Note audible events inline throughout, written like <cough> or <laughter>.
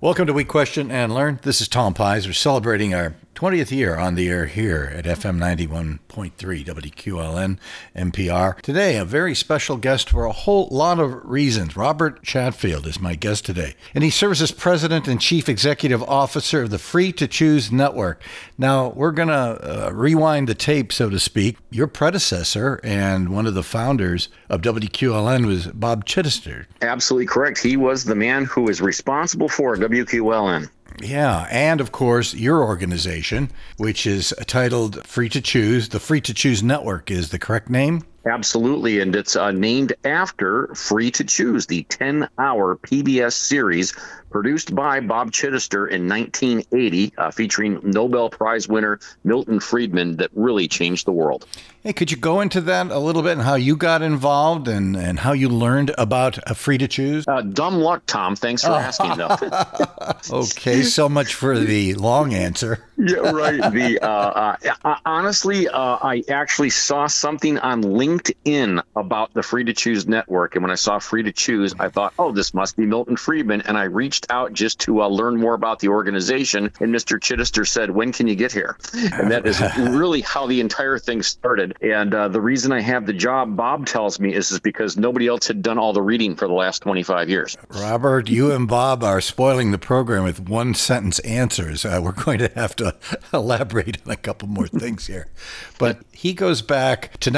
Welcome to We Question and Learn. This is Tom Pies. We're celebrating our 20th year on the air here at FM 91.3 WQLN NPR. Today, a very special guest for a whole lot of reasons. Robert Chatfield is my guest today, and he serves as president and chief executive officer of the Free to Choose Network. Now, we're going to uh, rewind the tape, so to speak. Your predecessor and one of the founders of WQLN was Bob Chittister. Absolutely correct. He was the man who was responsible for WQLN. Yeah, and of course, your organization, which is titled Free to Choose. The Free to Choose Network is the correct name? Absolutely, and it's uh, named after Free to Choose, the 10 hour PBS series produced by Bob Chittister in 1980, uh, featuring Nobel Prize winner Milton Friedman, that really changed the world. Hey, could you go into that a little bit and how you got involved and, and how you learned about uh, Free to Choose? Uh, dumb luck, Tom. Thanks for asking, though. <laughs> <laughs> okay, so much for the long answer. yeah, right. The uh, uh, honestly, I actually saw something on LinkedIn about the Free to Choose network, and when I saw Free to Choose, I thought, "Oh, this must be Milton Friedman," and I reached out just to uh, learn more about the organization. And Mr. Chittister said, When can you get here? And that is <laughs> really how the entire thing started. And uh, the reason I have the job, Bob tells me, is, is because nobody else had done all the reading for the last 25 years. Robert, you and Bob are spoiling the program with one sentence answers. Uh, we're going to have to <laughs> elaborate on a couple more things here. But he goes back to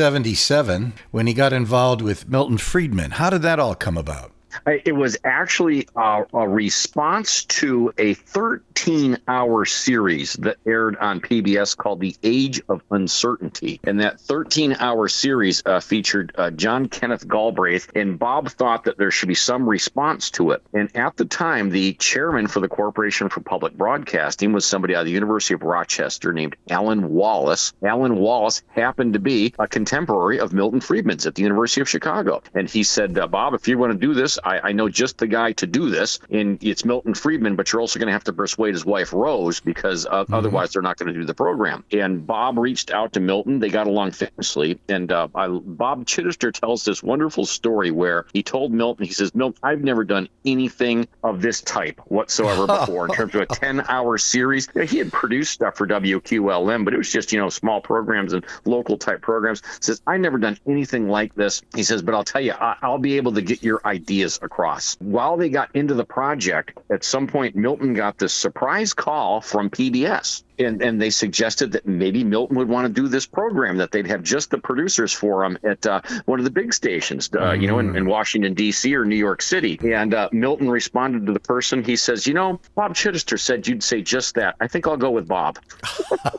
1977 when he got involved with Milton Friedman. How did that all come about? It was actually a, a, response to a 13 hour series that aired on PBS called The Age of Uncertainty. And that 13 hour series uh, featured uh, John Kenneth Galbraith, and Bob thought that there should be some response to it. And at the time, the chairman for the Corporation for Public Broadcasting was somebody out of the University of Rochester named Allen Wallis. Allen Wallis happened to be a contemporary of Milton Friedman's at the University of Chicago. And he said, uh, Bob, if you want to do this, I, I know just the guy to do this, and it's Milton Friedman, but you're also going to have to persuade his wife Rose because uh, mm-hmm. otherwise they're not going to do the program. And Bob reached out to Milton. They got along famously. And uh, I, Bob Chittister tells this wonderful story where he told Milton, he says, Milton, I've never done anything of this type whatsoever before in terms of a <laughs> 10 hour series. He had produced stuff for WQLN, but it was just, you know, small programs and local type programs. He says, I've never done anything like this. He says, but I'll tell you, I, I'll be able to get your ideas across. While they got into the project, at some point, Milton got this surprise call from PBS and, and they suggested that maybe Milton would want to do this program that they'd have just the producers for him at uh, one of the big stations, uh, mm-hmm. you know, in, in, Washington D.C. or New York City. And uh, Milton responded to the person. He says, "You know, Bob Chittister said you'd say just that. I think I'll go with Bob."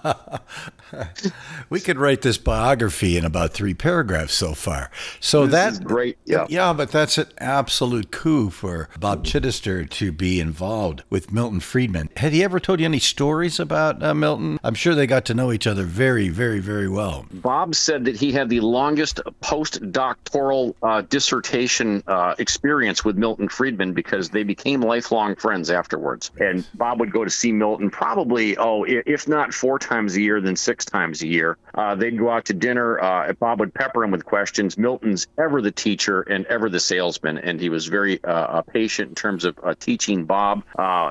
<laughs> we could write this biography in about three paragraphs so far. So that's great. Yeah, yeah, but that's an absolute coup for Bob Chittister to be involved with Milton Friedman. Had he ever told you any stories about? Uh, Milton? I'm sure they got to know each other very, very, very well. Bob said that he had the longest postdoctoral uh, dissertation uh, experience with Milton Friedman because they became lifelong friends afterwards. And Bob would go to see Milton probably, oh, if not four times a year, then six times a year. Uh, they'd go out to dinner. Uh, Bob would pepper him with questions. Milton's ever the teacher and ever the salesman, and he was very uh, patient in terms of teaching Bob.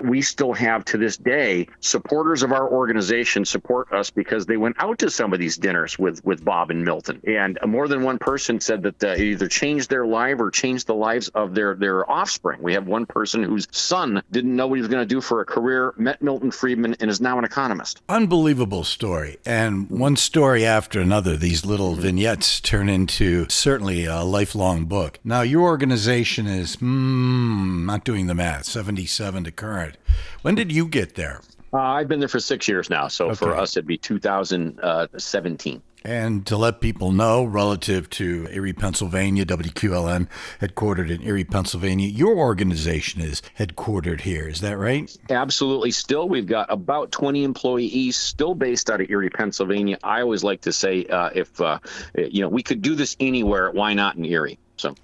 we still have to this day supporters of our organization organization support us because they went out to some of these dinners with with Bob and Milton, and more than one person said that uh, either changed their life or changed the lives of their their offspring. We have one person whose son didn't know what he was going to do for a career, met Milton Friedman, and is now an economist. Unbelievable story, and one story after another. These little vignettes turn into certainly a lifelong book. Now, your organization is mm, not doing the math. Seventy-seven to current. When did you get there? Uh, I've been there for six years now. So okay. for us, it'd be 2017. And to let people know, relative to Erie, Pennsylvania, WQLN, headquartered in Erie, Pennsylvania, your organization is headquartered here. Is that right? Absolutely. Still, we've got about 20 employees, still based out of Erie, Pennsylvania. I always like to say, uh, if uh, you know we could do this anywhere, why not in Erie? So.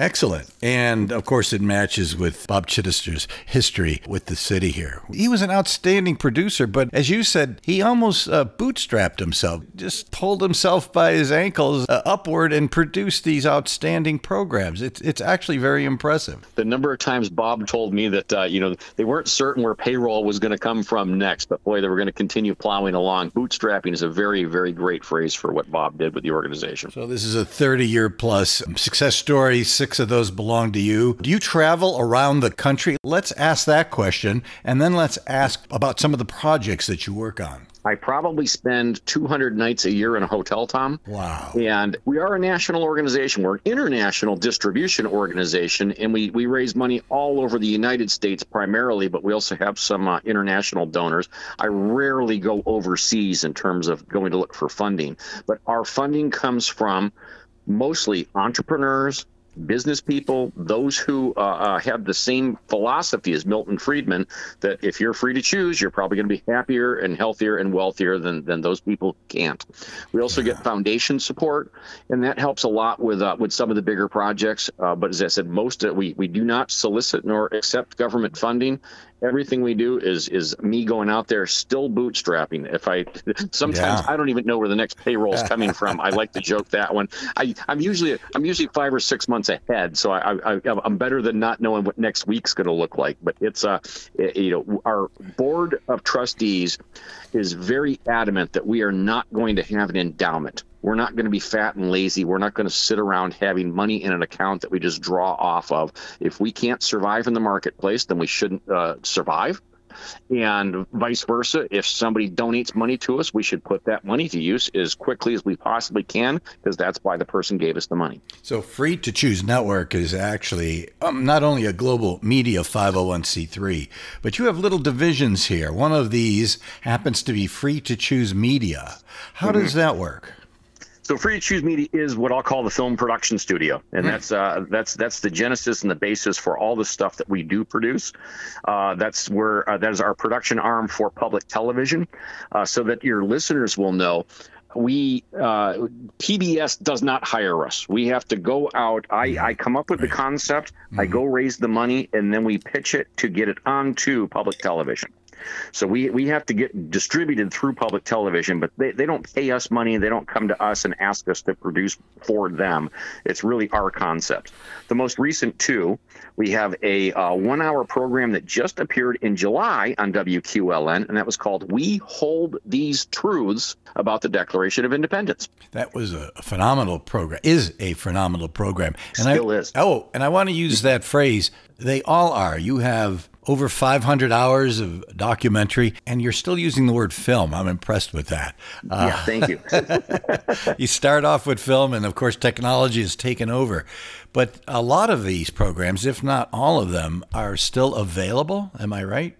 Excellent. And of course, it matches with Bob Chittister's history with the city here. He was an outstanding producer, but as you said, he almost uh, bootstrapped himself, just pulled himself by his ankles uh, upward and produced these outstanding programs. It's, it's actually very impressive. The number of times Bob told me that, uh, you know, they weren't certain where payroll was going to come from next, but boy, they were going to continue plowing along. Bootstrapping is a very, very great phrase for what Bob did with the organization. So this is a 30 year plus success story. Six of those belong to you. Do you travel around the country? Let's ask that question, and then let's ask about some of the projects that you work on. I probably spend 200 nights a year in a hotel, Tom. Wow. And we are a national organization. We're an international distribution organization, and we, we raise money all over the United States primarily, but we also have some uh, international donors. I rarely go overseas in terms of going to look for funding, but our funding comes from mostly entrepreneurs, business people, those who uh, uh, have the same philosophy as Milton Friedman, that if you're free to choose, you're probably going to be happier and healthier and wealthier than, than those people can't. We also get foundation support, and that helps a lot with uh, with some of the bigger projects. Uh, but as I said, most we we do not solicit nor accept government funding, everything we do is is me going out there still bootstrapping. If I sometimes yeah. I don't even know where the next payroll is coming from. I like to joke that one. I I'm usually I'm usually five or six months ahead, so I, I I'm better than not knowing what next week's going to look like. But it's uh you know our board of trustees is very adamant that we are not going to have an endowment. We're not going to be fat and lazy. We're not going to sit around having money in an account that we just draw off of. If we can't survive in the marketplace, then we shouldn't uh, survive. And vice versa, if somebody donates money to us, we should put that money to use as quickly as we possibly can because that's why the person gave us the money. So, Free to Choose Network is actually um, not only a global media 501c3, but you have little divisions here. One of these happens to be Free to Choose Media. How mm-hmm. does that work? So Free to Choose Media is what I'll call the film production studio, and mm. that's uh, that's that's the genesis and the basis for all the stuff that we do produce. Uh, that's where uh, that is our production arm for public television, uh, so that your listeners will know we uh, PBS does not hire us. We have to go out. I, I come up with the concept. Mm-hmm. I go raise the money, and then we pitch it to get it onto public television. So we, we have to get distributed through public television, but they, they don't pay us money. They don't come to us and ask us to produce for them. It's really our concept. The most recent two, we have a uh, one hour program that just appeared in July on WQLN, and that was called We Hold These Truths About the Declaration of Independence. That was a phenomenal program, is a phenomenal program. And Still I, is. Oh, and I want to use that phrase. They all are. You have over 500 hours of documentary, and you're still using the word film. I'm impressed with that. Uh, yeah, thank you. <laughs> you start off with film, and of course, technology has taken over. But a lot of these programs, if not all of them, are still available. Am I right?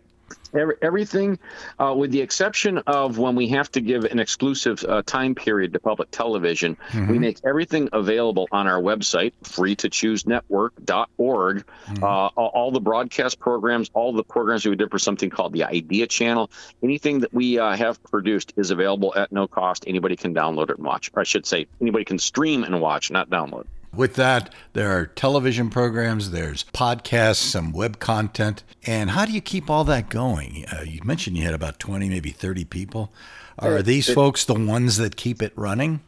Everything, uh, with the exception of when we have to give an exclusive uh, time period to public television, mm-hmm. we make everything available on our website, freetochoosenetwork.org. Mm-hmm. Uh, all the broadcast programs, all the programs we did for something called the Idea Channel, anything that we uh, have produced is available at no cost. Anybody can download it and watch. Or I should say, anybody can stream and watch, not download. With that, there are television programs, there's podcasts, some web content. And how do you keep all that going? Uh, you mentioned you had about 20, maybe 30 people. Are these folks the ones that keep it running?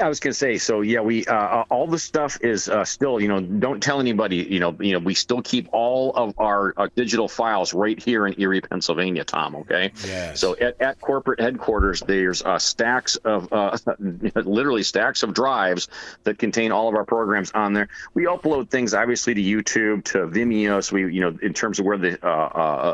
I was gonna say, so yeah, we uh, uh, all the stuff is uh, still, you know, don't tell anybody, you know, you know, we still keep all of our uh, digital files right here in Erie, Pennsylvania, Tom. Okay. Yes. So at, at corporate headquarters, there's uh, stacks of, uh, <laughs> literally stacks of drives that contain all of our programs on there. We upload things obviously to YouTube, to Vimeo. So we, you know, in terms of where the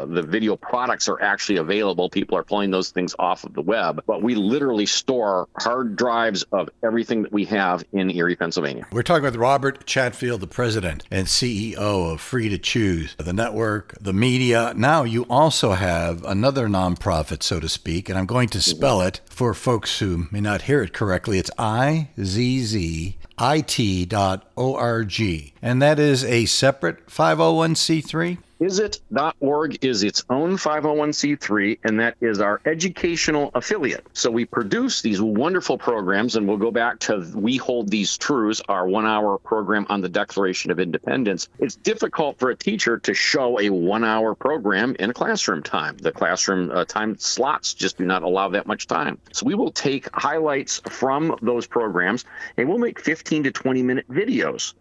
the video products are actually available, people are pulling those things off of the web. But we literally store hard drives of everything that we have in Erie, Pennsylvania. We're talking with Robert Chatfield, the president and CEO of Free to Choose, the network, the media. Now you also have another nonprofit, so to speak, and I'm going to spell it for folks who may not hear it correctly. It's I Z Z it.org. And that is a separate 501c3? Izzit.org is its own 501c3, and that is our educational affiliate. So we produce these wonderful programs, and we'll go back to We Hold These Truths, our one hour program on the Declaration of Independence. It's difficult for a teacher to show a one hour program in a classroom time. The classroom uh, time slots just do not allow that much time. So we will take highlights from those programs and we'll make 15 to 20 minute videos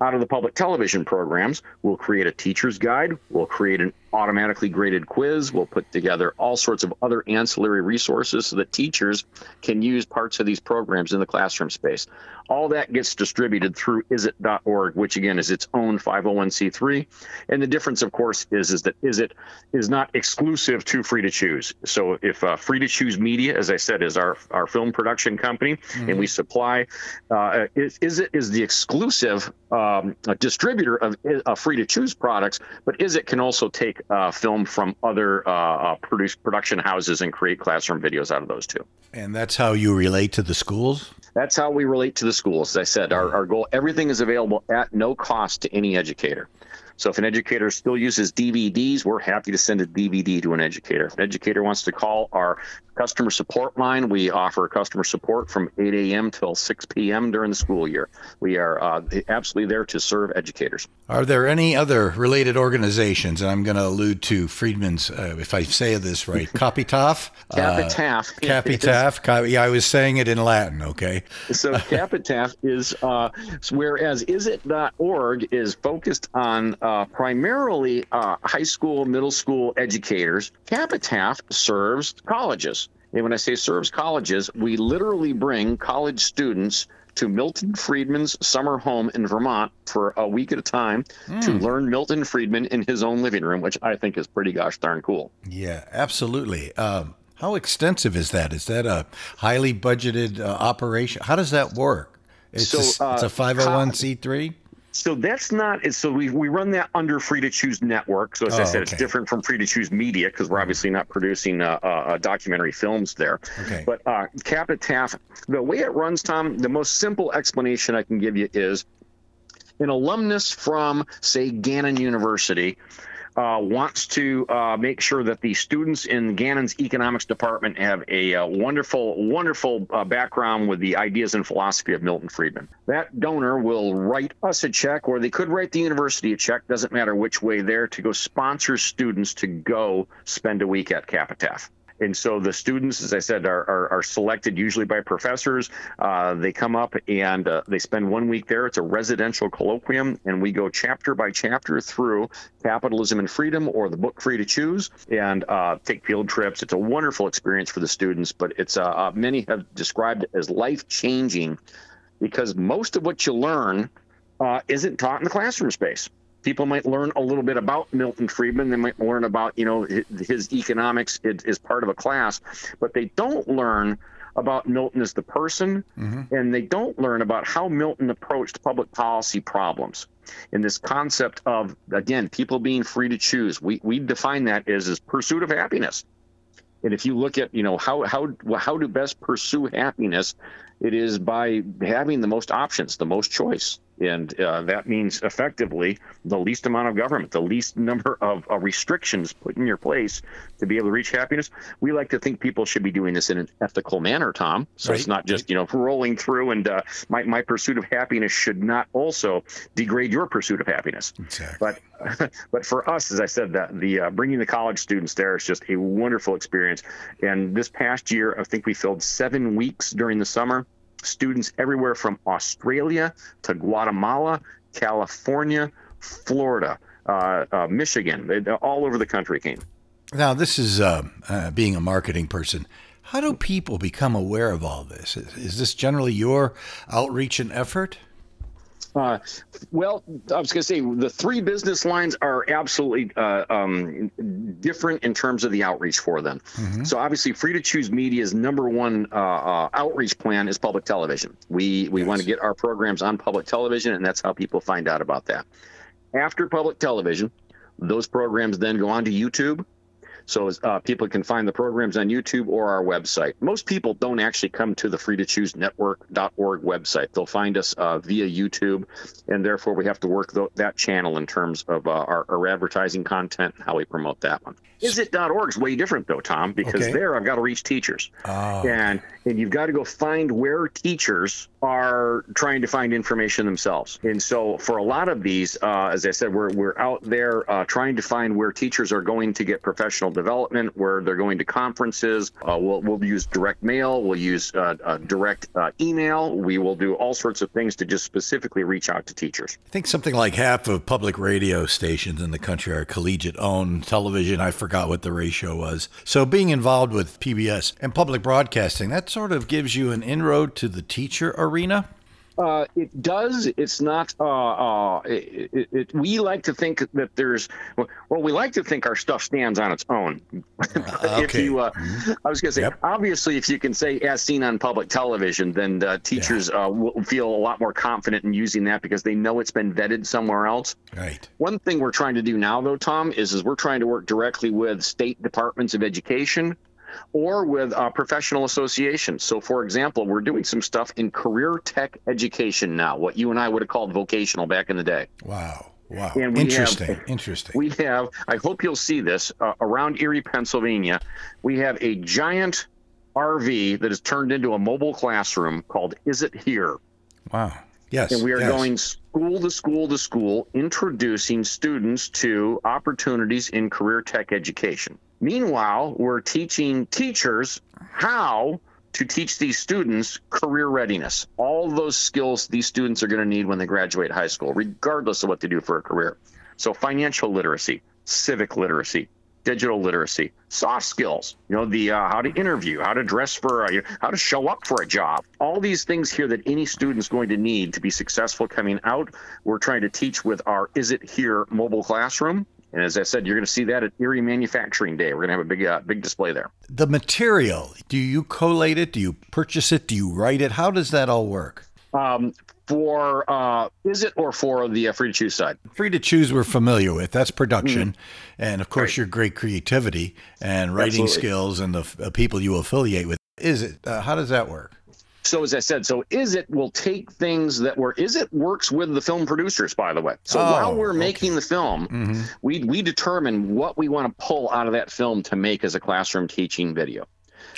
out of the public television programs. We'll create a teacher's guide. We'll create an automatically graded quiz. We'll put together all sorts of other ancillary resources so that teachers can use parts of these programs in the classroom space. All that gets distributed through izzit.org, which again is its own 501c3. And the difference, of course, is, is that izzit is not exclusive to Free to Choose. So if uh, Free to Choose Media, as I said, is our, our film production company, mm-hmm. and we supply, uh, izzit is the exclusive um, distributor of uh, Free to Choose products, but izzit can also take uh, film from other uh, uh, produce, production houses and create classroom videos out of those too. And that's how you relate to the schools? That's how we relate to the schools. As I said, our, our goal, everything is available at no cost to any educator. So if an educator still uses DVDs, we're happy to send a DVD to an educator. If an educator wants to call our customer support line, we offer customer support from 8 a.m. till 6 p.m. during the school year. We are uh, absolutely there to serve educators. Are there any other related organizations? And I'm going to allude to Friedman's, uh, if I say this right, <laughs> Capitaf? Capitaf. Uh, Capitaf. yeah, I was saying it in Latin, okay? so <laughs> Capitaf is, uh, whereas izzit.org is focused on uh, primarily uh, high school, middle school educators. Capitaf serves colleges. And when I say serves colleges, we literally bring college students to Milton Friedman's summer home in Vermont for a week at a time mm. to hmm. learn Milton Friedman in his own living room, which I think is pretty gosh darn cool. Yeah, absolutely. Um, how extensive is that? Is that a highly budgeted uh, operation? How does that work? It's so, a, it's a 501c3? So that's not so we, we run that under free to choose network. So as oh, I said, okay. it's different from free to choose media because we're obviously not producing uh, uh, documentary films there. Okay. But uh, Capitaf, the way it runs, Tom, the most simple explanation I can give you is an alumnus from say Gannon University uh, wants to uh, make sure that the students in Gannon's economics department have a, uh, wonderful, wonderful uh, background with the ideas and philosophy of Milton Friedman. That donor will write us a check, or they could write the university a check, doesn't matter which way there, to go sponsor students to go spend a week at Capitaf. And so the students, as I said, are, are, are selected usually by professors. Uh, they come up and uh, they spend one week there. It's a residential colloquium, and we go chapter by chapter through Capitalism and Freedom or the book Free to Choose and uh, take field trips. It's a wonderful experience for the students, but it's uh, uh, many have described it as life changing because most of what you learn uh, isn't taught in the classroom space people might learn a little bit about Milton Friedman. They might learn about, you know, his, economics is, part of a class, but they don't learn about Milton as the person, mm-hmm. and they don't learn about how Milton approached public policy problems. In this concept of, again, people being free to choose, we, we define that as, as pursuit of happiness. And if you look at, you know, how how how to best pursue happiness, it is by having the most options, the most choice. And uh, that means effectively the least amount of government, the least number of uh, restrictions put in your place to be able to reach happiness. We like to think people should be doing this in an ethical manner, Tom. So right. it's not just, you know, rolling through and uh, my, my pursuit of happiness should not also degrade your pursuit of happiness. Exactly. But, <laughs> but for us, as I said, that the uh, bringing the college students there is just a wonderful experience. And this past year, I think we filled seven weeks during the summer students everywhere from Australia to Guatemala, California, Florida, uh, uh, Michigan, they, all over the country came. Now, this is uh, uh, being a marketing person. How do people become aware of all this? Is, is this generally your outreach and effort? Uh, well, I was going to say the three business lines are absolutely uh, um, different in terms of the outreach for them. Mm-hmm. So obviously, Free to Choose Media's number one uh, uh outreach plan is public television. We we yes. want to get our programs on public television, and that's how people find out about that. After public television, those programs then go on to YouTube. So uh, people can find the programs on YouTube or our website. Most people don't actually come to the free to choose network.org website. They'll find us uh, via YouTube, and therefore we have to work th- that channel in terms of uh, our, our, advertising content and how we promote that one. Izzit.org is way different though, Tom, because okay. there I've got to reach teachers, oh. and and you've got to go find where teachers are trying to find information themselves. And so for a lot of these, uh, as I said, we're we're out there uh, trying to find where teachers are going to get professional development, where they're going to conferences. Uh, we'll we'll use direct mail, we'll use uh, uh, direct uh, email. We will do all sorts of things to just specifically reach out to teachers. I think something like half of public radio stations in the country are collegiate owned. Television, I forgot what the ratio was. So being involved with PBS and public broadcasting, that sort of gives you an inroad to the teacher arena. Uh, it does. It's not. Uh, uh, it, it, it, we like to think that there's. Well, we like to think our stuff stands on its own. <laughs> okay. if you, uh, mm-hmm. I was going to say, yep. obviously, if you can say as seen on public television, then uh, teachers yeah. Uh, will feel a lot more confident in using that because they know it's been vetted somewhere else. Right. One thing we're trying to do now, though, Tom, is is we're trying to work directly with state departments of education or with uh, professional associations. So, for example, we're doing some stuff in career tech education now, what you and I would have called vocational back in the day. Wow. Wow. Interesting. Have, <laughs> interesting. We have, I hope you'll see this, uh, around Erie, Pennsylvania, we have a giant RV that is turned into a mobile classroom called Is It Here? Wow. Yes. And we are yes. going school to school to school, introducing students to opportunities in career tech education. Meanwhile, we're teaching teachers how to teach these students career readiness, all those skills these students are going to need when they graduate high school, regardless of what they do for a career. So, financial literacy, civic literacy, digital literacy, soft skills, you know, the uh, how to interview, how to dress for, a, how to show up for a job. All these things here that any student's going to need to be successful coming out. We're trying to teach with our Is It Here mobile classroom. And as I said, you're going to see that at Erie Manufacturing Day. We're going to have a big, uh, big display there. The material, do you collate it? Do you purchase it? Do you write it? How does that all work? Um, for uh, is it or for the uh, free to choose side? Free to choose, we're familiar with. That's production, mm-hmm. and of course right. your great creativity and writing Absolutely. skills and the uh, people you affiliate with. Is it? Uh, how does that work? So as I said, so is it will take things that were is it works with the film producers, by the way. So oh, while we're okay. making the film, mm-hmm. we we determine what we want to pull out of that film to make as a classroom teaching video.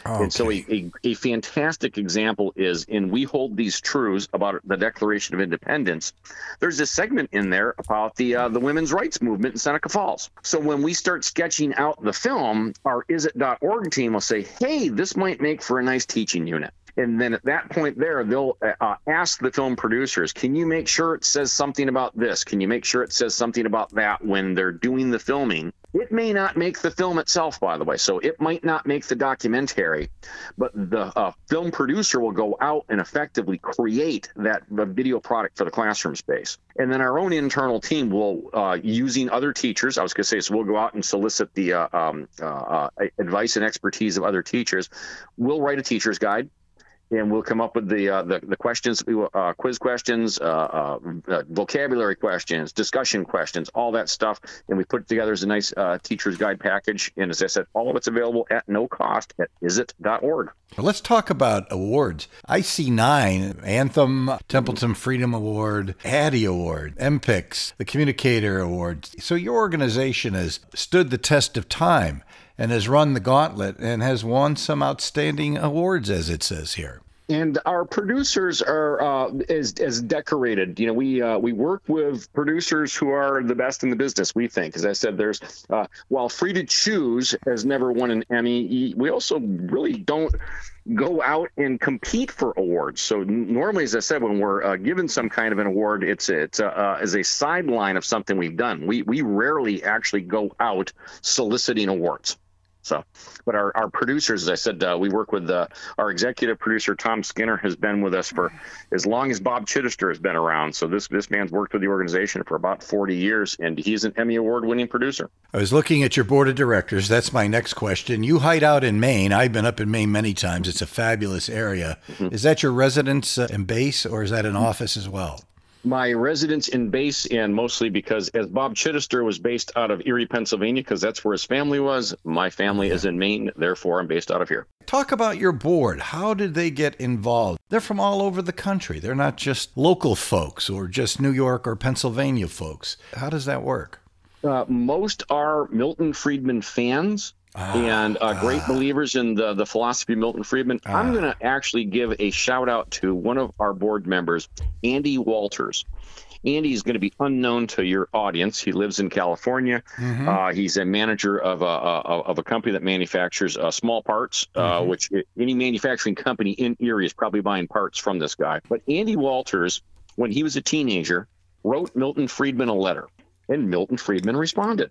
Okay. And so a, a, a, fantastic example is in We Hold These Truths about the Declaration of Independence. There's a segment in there about the uh, the women's rights movement in Seneca Falls. So when we start sketching out the film, our izzit.org team will say, hey, this might make for a nice teaching unit. And then at that point there, they'll uh, ask the film producers, can you make sure it says something about this? Can you make sure it says something about that when they're doing the filming? It may not make the film itself, by the way. So it might not make the documentary, but the uh, film producer will go out and effectively create that video product for the classroom space. And then our own internal team will, uh, using other teachers, I was going to say, so we'll go out and solicit the uh, um, uh, uh, advice and expertise of other teachers. We'll write a teacher's guide and we'll come up with the uh, the, the, questions, uh, quiz questions, uh, uh, uh, vocabulary questions, discussion questions, all that stuff, and we put it together as a nice uh, teacher's guide package. And as I said, all of it's available at no cost at izzit.org. Let's talk about awards. I see nine Anthem, Templeton Freedom Award, Addy Award, MPICS, the Communicator Award. So your organization has stood the test of time and has run the gauntlet and has won some outstanding awards, as it says here and our producers are uh, as as decorated. You know, we uh, we work with producers who are the best in the business. We think, as I said, there's uh, while Free to Choose has never won an Emmy, we also really don't go out and compete for awards. So normally, as I said, when we're uh, given some kind of an award, it's it's uh, uh, as a sideline of something we've done. We we rarely actually go out soliciting awards. So, but our, our producers, as I said, uh, we work with uh, our executive producer Tom Skinner has been with us for as long as Bob Chittister has been around. So this this man's worked with the organization for about 40 years, and he's an Emmy award winning producer. I was looking at your board of directors. That's my next question. You hide out in Maine. I've been up in Maine many times. It's a fabulous area. Mm-hmm. Is that your residence uh, and base, or is that an office as well? My residence in base, and mostly because as Bob Chittister was based out of Erie, Pennsylvania, because that's where his family was, my family is in Maine, therefore I'm based out of here. Talk about your board. How did they get involved? They're from all over the country. They're not just local folks or just New York or Pennsylvania folks. How does that work? Uh, most are Milton Friedman fans. Ah, and uh, great ah. believers in the, the philosophy of Milton Friedman. Ah. I'm going to actually give a shout out to one of our board members, Andy Walters. Andy is going to be unknown to your audience. He lives in California. Mm-hmm. Uh, he's a manager of a, a, of a company that manufactures uh, small parts, uh, mm-hmm. which any manufacturing company in Erie is probably buying parts from this guy. But Andy Walters, when he was a teenager, wrote Milton Friedman a letter, and Milton Friedman responded.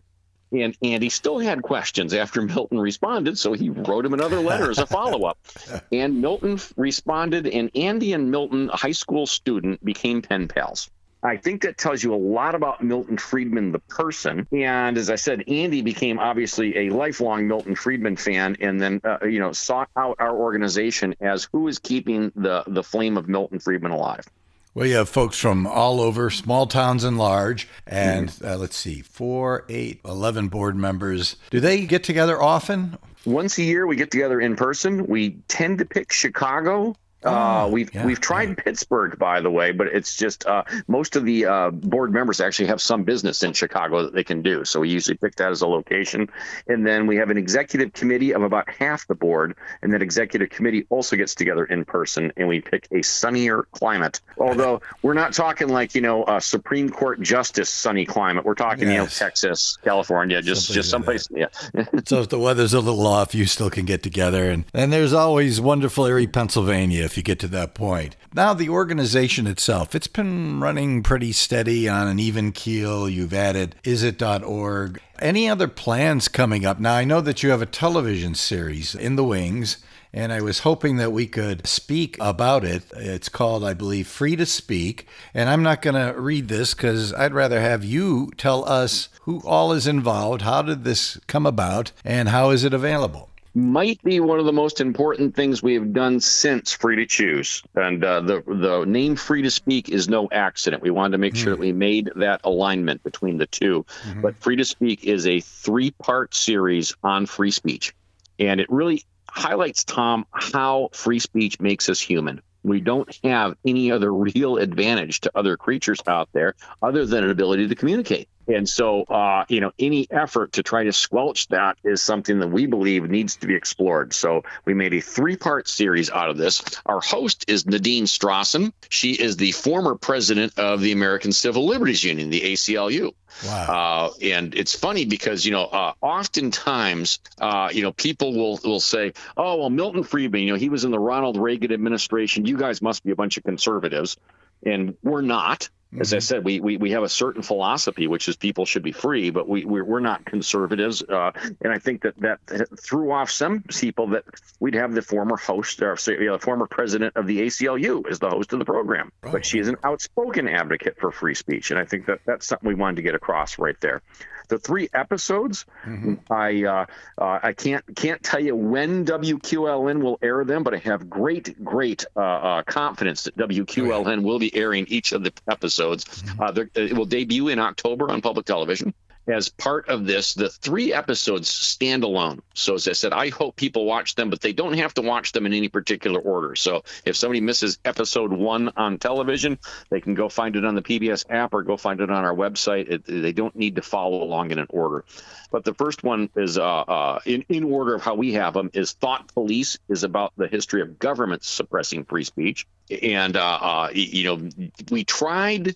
And Andy still had questions after Milton responded, so he wrote him another letter as a follow up. <laughs> and Milton responded, and Andy and Milton, a high school student, became pen pals. I think that tells you a lot about Milton Friedman, the person. And as I said, Andy became obviously a lifelong Milton Friedman fan, and then uh, you know sought out our organization as who is keeping the the flame of Milton Friedman alive. Well, you have folks from all over, small towns and large, and mm-hmm. uh, let's see, four, eight, eleven board members. Do they get together often? Once a year, we get together in person. We tend to pick Chicago uh, oh, we've yeah, we've tried yeah. Pittsburgh, by the way, but it's just uh, most of the uh, board members actually have some business in Chicago that they can do. So we usually pick that as a location, and then we have an executive committee of about half the board, and that executive committee also gets together in person, and we pick a sunnier climate. Although we're not talking like you know a Supreme Court justice sunny climate, we're talking yes. you know Texas, California, just Something just someplace. Yeah. <laughs> so if the weather's a little off, you still can get together, and and there's always wonderful Erie, Pennsylvania if you get to that point. Now, the organization itself, it's been running pretty steady on an even keel. You've added isit.org. Any other plans coming up? Now, I know that you have a television series in the wings and I was hoping that we could speak about it. It's called, I believe, Free to Speak. And I'm not going to read this because I'd rather have you tell us who all is involved, how did this come about, and how is it available? Might be one of the most important things we have done since Free to Choose. And uh, the the name Free to Speak is no accident. We wanted to make mm-hmm. sure that we made that alignment between the 2 mm-hmm. But Free to Speak is a three part series on free speech, and it really highlights Tom how free speech makes us human. We don't have any other <laughs> real advantage to other creatures out there other than an ability to communicate. And so, uh, you know, any effort to try to squelch that is something that we believe needs to be explored. So we made a three part series out of this. Our host is Nadine Strossen. She is the former president of the American Civil Liberties Union, the ACLU. Wow. Uh, and it's funny because, you know, uh, oftentimes, uh, you know, people will, will say, oh, well, Milton Friedman, you know, he was in the Ronald Reagan administration. You guys must be a bunch of conservatives. And we're not. As I mm-hmm. said, we, we, we have a certain philosophy, which is people should be free, but we, we're, we're not conservatives. Uh, and I think that that threw off some people that we'd have the former host, or you know, the former president of the ACLU as the host of the program. But she is an outspoken advocate for free speech. And I think that that's something we wanted to get across right there the three episodes. Mm-hmm. I uh, uh, I can't can't tell you when WQLN will air them, but I have great great uh, uh confidence that WQLN will be airing each of the episodes. Mm-hmm. Uh, it will debut in October on public television as part of this, the three episodes stand alone. So, as I said, I hope people watch them, but they don't have to watch them in any particular order. So, if somebody misses episode one on television, they can go find it on the PBS app or go find it on our website. It, they don't need to follow along in an order. But the first one is uh, uh, in, in order of how we have them is Thought Police is about the history of government suppressing free speech. And, uh, uh you know, we tried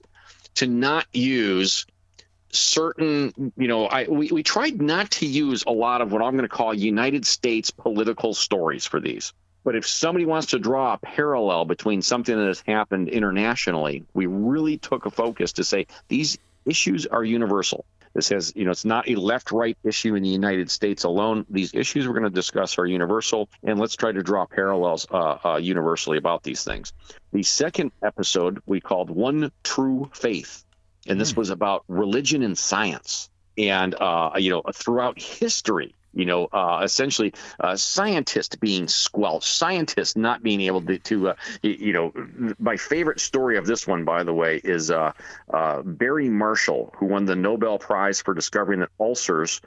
to not use certain, you know, I we, we tried not to use a lot of what I'm going to call United States political stories for these. But if somebody wants to draw a parallel between something that has happened internationally, we really took a focus to say these issues are universal. This has, you know, it's not a left right issue in the United States alone. These issues we're going to discuss are universal, and let's try to draw parallels uh, uh, universally about these things. The second episode we called One True Faith and this mm. was about religion and science. And uh, you know, throughout history, you know, uh, essentially uh, scientists being squelched, scientists not being able to, to uh, you know, my favorite story of this one, by the way, is uh, uh, Barry Marshall, who won the Nobel Prize for discovering that ulcers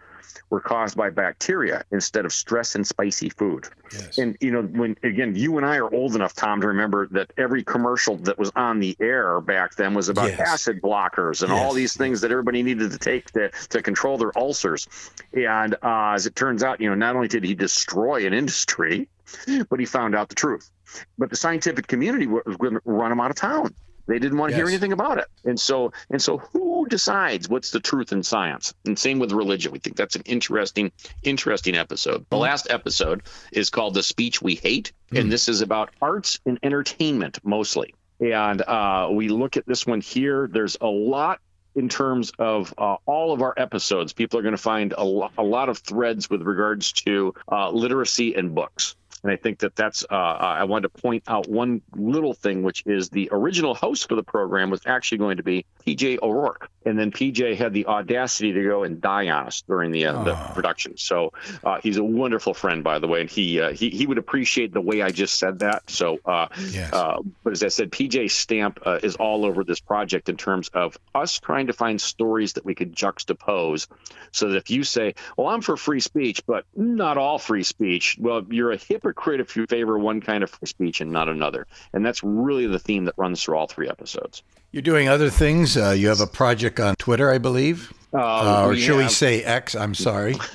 were caused by bacteria instead of stress and spicy food. Yes. And you know, when again, you and I are old enough, Tom, to remember that every commercial that was on the air back then was about yes. acid blockers and yes. all these things that everybody needed to take to, to control their ulcers. And uh, as it turns out, you know, not only did he destroy an industry, but he found out the truth. But the scientific community was going to run him out of town. They didn't want to yes. hear anything about it. And so and so who decides what's the truth in science? And same with religion. We think that's an interesting interesting episode. The mm. last episode is called The Speech We Hate, mm. and this is about arts and entertainment mostly. And uh, we look at this one here. There's a lot in terms of uh, all of our episodes. People are going to find a, lo- a, lot of threads with regards to uh, literacy and books. And I think that that's, uh, I wanted to point out one little thing, which is the original host for the program was actually going to be PJ O'Rourke. And then PJ had the audacity to go and die on us during the, uh, the oh. production. So uh, he's a wonderful friend, by the way. And he, uh, he, he would appreciate the way I just said that. So, uh, yes. Uh, but as I said, PJ's stamp is all over this project in terms of us trying to find stories that we could juxtapose so that if you say, well, I'm for free speech, but not all free speech, well, you're a hypocrite hypocrite if you favor one kind of free speech and not another. And that's really the theme that runs through all three episodes. You're doing other things. Uh, you have a project on Twitter, I believe. Uh, uh, or should have, we say X? I'm sorry. <laughs> <laughs>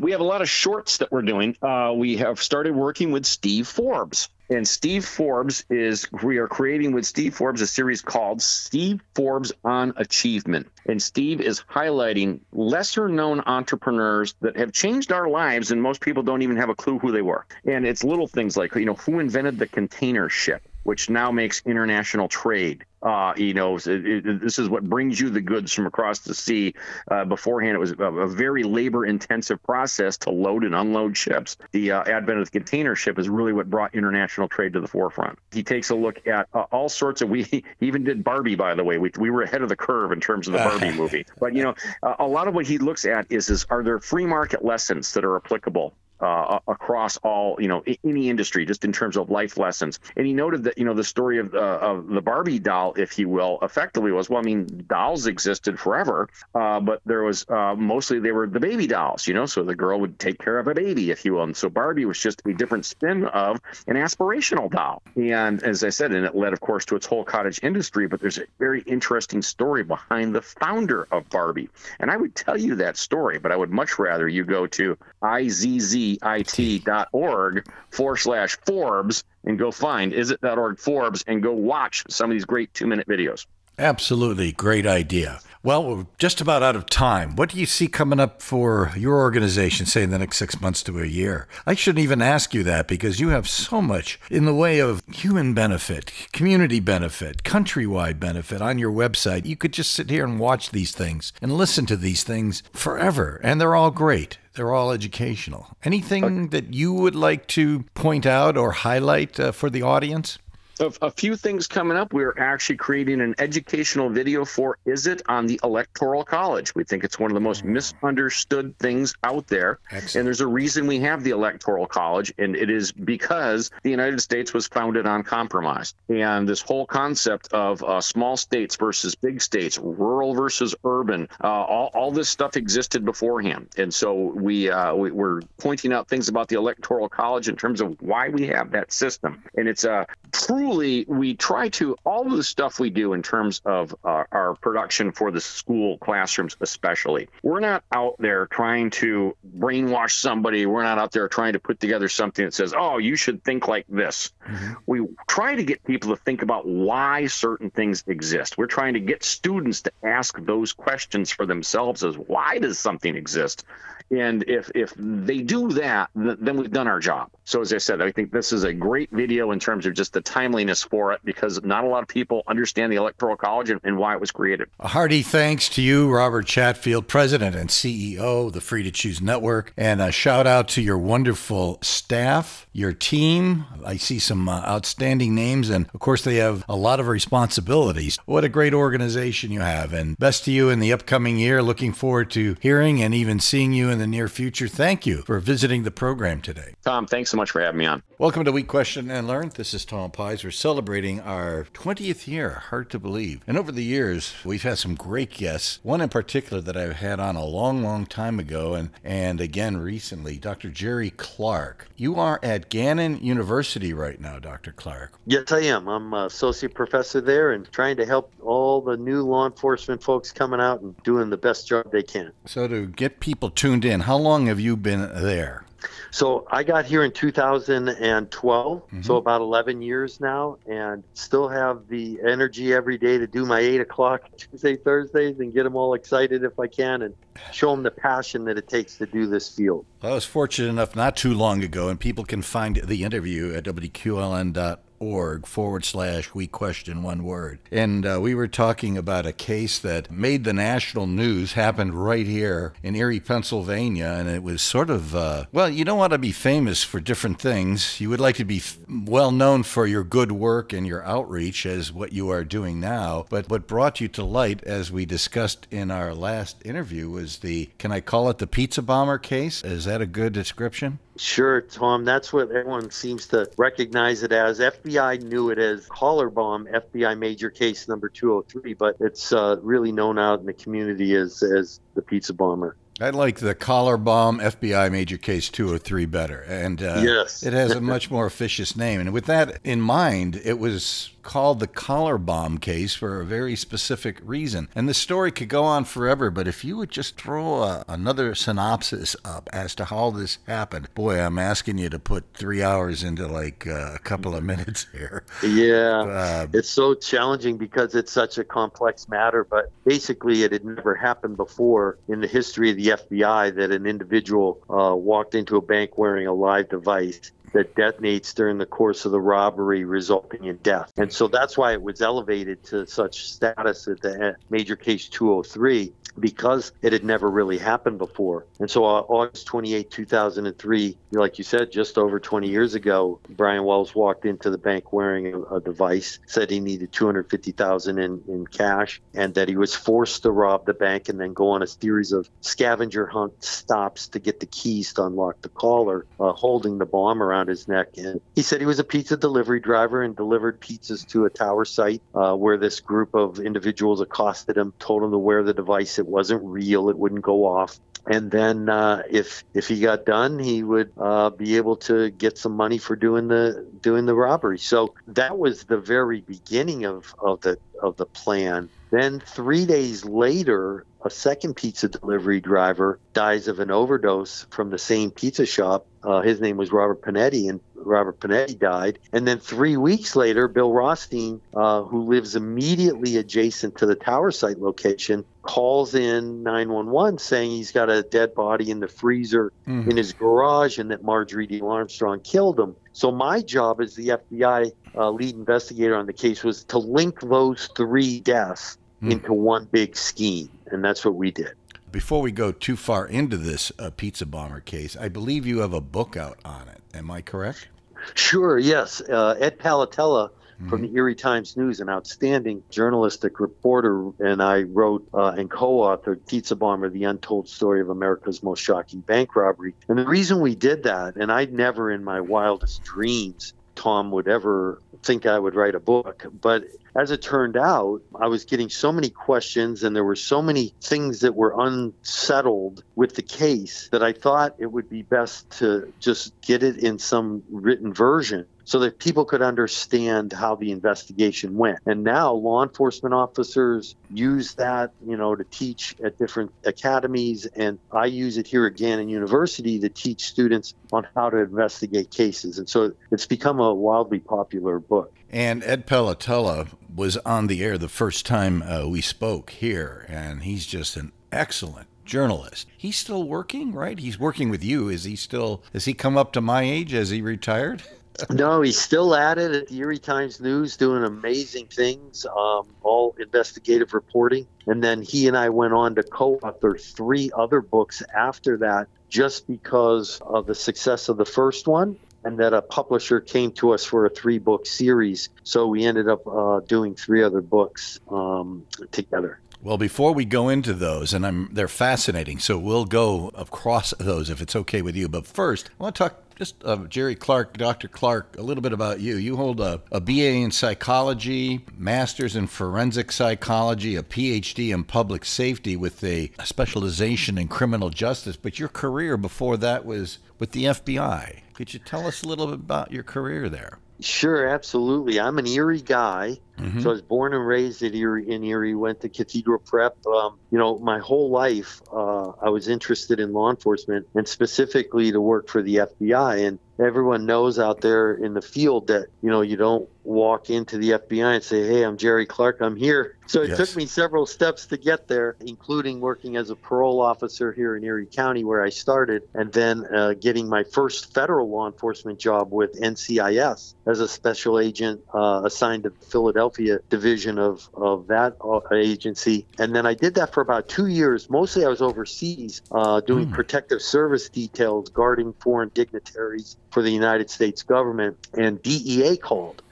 we have a lot of shorts that we're doing. Uh, we have started working with Steve Forbes. And Steve Forbes is, we are creating with Steve Forbes a series called Steve Forbes on Achievement. And Steve is highlighting lesser known entrepreneurs that have changed our lives, and most people don't even have a clue who they were. And it's little things like, you know, who invented the container ship? Which now makes international trade. Uh, you know, it, it, this is what brings you the goods from across the sea. Uh, beforehand, it was a, a very labor-intensive process to load and unload ships. The uh, advent of the container ship is really what brought international trade to the forefront. He takes a look at uh, all sorts of. We <laughs> even did Barbie, by the way. We, we were ahead of the curve in terms of the Barbie movie. But you know, a lot of what he looks at is is are there free market lessons that are applicable uh, across all, you know, any industry, just in terms of life lessons. And he noted that, you know, the story of, uh, of the Barbie doll, if you will, effectively was, well, I mean, dolls existed forever, uh, but there was uh, mostly they were the baby dolls, you know, so the girl would take care of a baby, if you will. And so Barbie was just a different spin of an aspirational doll. And as I said, and it led, of course, to its whole cottage industry, but there's a very interesting story behind the founder of Barbie. And I would tell you that story, but I would much rather you go to IZZ it.org forward slash Forbes and go find is izzit.org Forbes and go watch some of these great two minute videos. Absolutely. Great idea. Well, we're just about out of time. What do you see coming up for your organization, say, in the next six months to a year? I shouldn't even ask you that because you have so much in the way of human benefit, community benefit, countrywide benefit on your website. You could just sit here and watch these things and listen to these things forever, and they're all great. They're all educational. Anything okay. that you would like to point out or highlight uh, for the audience? A, a, few things coming up. We're actually creating an educational video for Is It on the Electoral College. We think it's one of the most misunderstood things out there. Excellent. And there's a reason we have the Electoral College, and it is because the United States was founded on compromise. And this whole concept of uh, small states versus big states, rural versus urban, uh, all, all this stuff existed beforehand. And so we, uh, we, are pointing out things about the Electoral College in terms of why we have that system. And it's a truly truly, we try to, all of the stuff we do in terms of uh, our production for the school classrooms, especially, we're not out there trying to brainwash somebody. We're not out there trying to put together something that says, oh, you should think like this. Mm-hmm. We try to get people to think about why certain things exist. We're trying to get students to ask those questions for themselves as why does something exist? And if if they do that, then we've done our job. So as I said, I think this is a great video in terms of just the timeliness for it because not a lot of people understand the Electoral College and, and why it was created. A hearty thanks to you, Robert Chatfield, President and CEO of the Free to Choose Network, and a shout out to your wonderful staff, your team. I see some uh, outstanding names, and of course, they have a lot of responsibilities. What a great organization you have, and best to you in the upcoming year. Looking forward to hearing and even seeing you in the near future. Thank you for visiting the program today. Tom, thanks so much for having me on. Welcome to We Question and Learn. This is Tom Pies. We're celebrating our 20th year. Hard to believe. And over the years, we've had some great guests. One in particular that I've had on a long, long time ago, and and again recently, Dr. Jerry Clark. You are at Gannon University right now, Dr. Clark. Yes, I am. I'm an associate professor there and trying to help all the new law enforcement folks coming out and doing the best job they can. So to get people tuned in, how long have you been there? So I got here in 2012, mm-hmm. so about 11 years now, and still have the energy every day to do my eight o'clock <laughs> Tuesday, Thursdays, and get them all excited if I can, and show them the passion that it takes to do this field. I was fortunate enough not too long ago, and people can find the interview at wqln.org org forward slash we question one word. And uh, we were talking about a case that made the national news, happened right here in Erie, Pennsylvania. And it was sort of, uh, well, you don't want to be famous for different things. You would like to be f- well known for your good work and your outreach as what you are doing now. But what brought you to light, as we discussed in our last interview, was the, can I call it the pizza bomber case? Is that a good description? Sure, Tom. That's what everyone seems to recognize it as. FBI knew it as collar bomb, FBI major case number 203, but it's uh, really known out in the community as, as the pizza bomber. I like the collar bomb FBI major case 203 better. And uh, yes. it has a <laughs> much more officious name. And with that in mind, it was called the collar bomb case for a very specific reason. And the story could go on forever, but if you would just throw a, another synopsis up as to how this happened, boy, I'm asking you to put three hours into like uh, a couple of <laughs> minutes here. Yeah, uh, it's so challenging because it's such a complex matter, but basically it had never happened before in the history of the FBI that an individual uh, walked into a bank wearing a live device that detonates during the course of the robbery, resulting in death. And so that's why it was elevated to such status at the major case 203 because it had never really happened before. And so, uh, August 28, 2003, like you said, just over 20 years ago, Brian Wells walked into the bank wearing a, a device, said he needed 250,000 in, in cash, and that he was forced to rob the bank and then go on a series of scavenger hunt stops to get the keys to unlock the collar, uh, holding the bomb around his neck. And he said he was a pizza delivery driver and delivered pizzas to a tower site uh, where this group of individuals accosted him, told him to wear the device it wasn't real. It wouldn't go off. And then uh, if if he got done, he would uh, be able to get some money for doing the doing the robbery. So that was the very beginning of, of the of the plan. Then three days later, a second pizza delivery driver dies of an overdose from the same pizza shop. Uh, his name was Robert Pinetti, and Robert Pinetti died. And then three weeks later, Bill Rothstein, uh, who lives immediately adjacent to the tower site location, calls in 911 saying he's got a dead body in the freezer mm. in his garage and that Marjorie Diehl-Armstrong killed him. So my job as the FBI uh, lead investigator on the case was to link those three deaths mm. into one big scheme, and that's what we did. Before we go too far into this uh, pizza bomber case, I believe you have a book out on it. Am I correct? Sure. Yes. Uh, Ed Palattella mm-hmm. from the Erie Times News, an outstanding journalistic reporter, and I wrote uh, and co-authored Pizza Bomber: The Untold Story of America's Most Shocking Bank Robbery. And the reason we did that, and I'd never in my wildest dreams Tom would ever think I would write a book. But as it turned out, I was getting so many questions and there were so many things that were unsettled with the case that I thought it would be best to just get it in some written version so that people could understand how the investigation went. And now law enforcement officers use that, you know, to teach at different academies. And I use it here at Gannon University to teach students on how to investigate cases. And so it's become a wildly popular book. And Ed Palattella was on the air the first time uh, we spoke here, and he's just an excellent journalist. He's still working, right? He's working with you. Is he still, has he come up to my age? Has he retired? <laughs> no, he's still at it at the Erie Times News, doing amazing things, um, all investigative reporting. And then he and I went on to co author three other books after that, just because of the success of the first one and that a publisher came to us for a three book series. So we ended up uh, doing three other books um, together. Well, before we go into those, and I'm they're fascinating, so we'll go across those if it's okay with you. But first, I want to talk just uh, Jerry Clark, Dr. Clark, a little bit about you. You hold a, a BA in psychology, master's in forensic psychology, a PhD in public safety with a specialization in criminal justice. But your career before that was with the FBI. Could you tell us a little bit about your career there? Sure, absolutely. I'm an Erie guy. Mm-hmm. So I was born and raised at Erie, in Erie, went to Cathedral Prep. Um, you know, my whole life, uh, I was interested in law enforcement and specifically to work for the FBI. And everyone knows out there in the field that, you know, you don't walk into the FBI and say, Hey, I'm Jerry Clark, I'm here. So it yes. took me several steps to get there, including working as a parole officer here in Erie County, where I started, and then uh, getting my first federal law enforcement job with NCIS as a special agent uh, assigned to Philadelphia division of, of that uh, agency. And then I did that for about two years. Mostly I was overseas uh, doing mm. protective service details, guarding foreign dignitaries for the United States government. And DEA called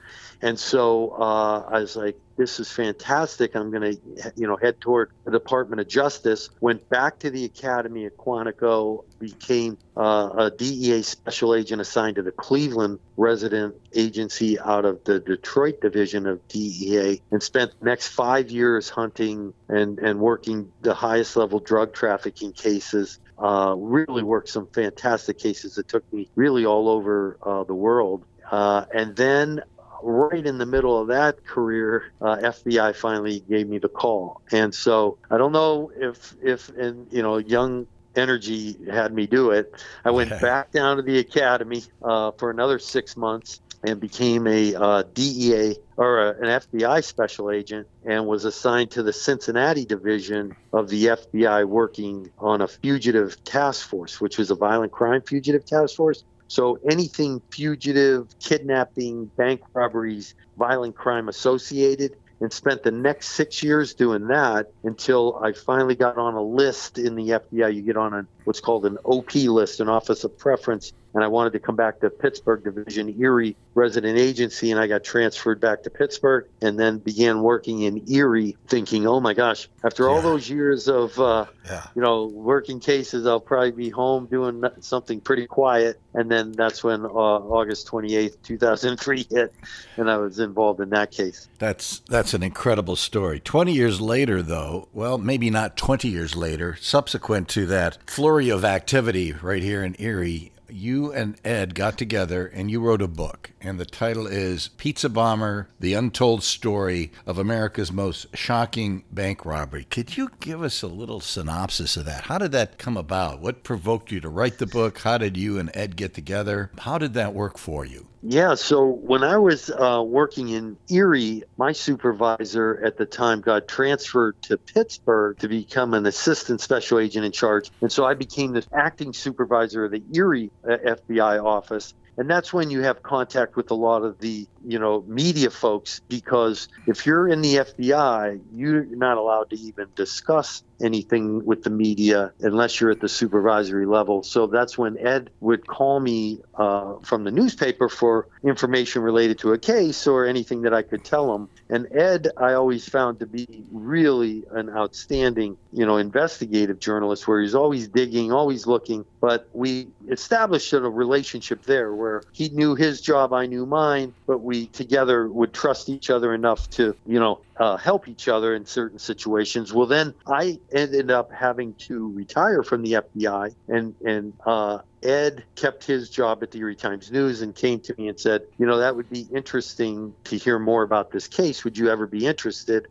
and so uh, I was like, this is fantastic. I'm going to, you know, head toward the Department of Justice. Went back to the academy at Quantico, became uh, a DEA special agent assigned to the Cleveland resident agency out of the Detroit division of DEA, and spent the next five years hunting and, and working the highest level drug trafficking cases. Uh, really worked some fantastic cases that took me really all over uh, the world. Uh, and then right in the middle of that career, uh, FBI finally gave me the call. And so I don't know if, if, and you know, young energy had me do it. I went <laughs> back down to the academy uh, for another six months and became a uh, DEA or a, an FBI special agent and was assigned to the Cincinnati division of the FBI working on a fugitive task force, which was a violent crime fugitive task force. So anything fugitive, kidnapping, bank robberies, violent crime associated, and spent the next six years doing that until I finally got on a list in the FBI. You get on a, what's called an OP list, an Office of Preference, and I wanted to come back to Pittsburgh Division Erie resident agency, and I got transferred back to Pittsburgh, and then began working in Erie, thinking, "Oh my gosh, after all those years of uh, yeah. you know working cases, I'll probably be home doing something pretty quiet." And then that's when uh, August twenty eighth, two thousand three hit, and I was involved in that case. That's that's an incredible story. Twenty years later, though, well, maybe not twenty years later, subsequent to that flurry of activity right here in Erie you and Ed got together and you wrote a book, and the title is Pizza Bomber The Untold Story of America's Most Shocking Bank Robbery. Could you give us a little synopsis of that? How did that come about? What provoked you to write the book? How did you and Ed get together? How did that work for you? Yeah, so when I was uh, working in Erie, my supervisor at the time got transferred to Pittsburgh to become an assistant special agent in charge. And so I became the acting supervisor of the Erie uh, FBI office. And that's when you have contact with a lot of the you know, media folks because if you're in the FBI, you're not allowed to even discuss anything with the media unless you're at the supervisory level. So that's when Ed would call me uh, from the newspaper for information related to a case or anything that I could tell him. And Ed, I always found to be really an outstanding, you know, investigative journalist where he's always digging, always looking. But we established a relationship there where he knew his job, I knew mine, but we together would trust each other enough to, you know, uh, help each other in certain situations. Well, then I ended up having to retire from the FBI, and and uh, Ed kept his job at the Erie Times News and came to me and said, you know, that would be interesting to hear more about this case. Would you ever be interested?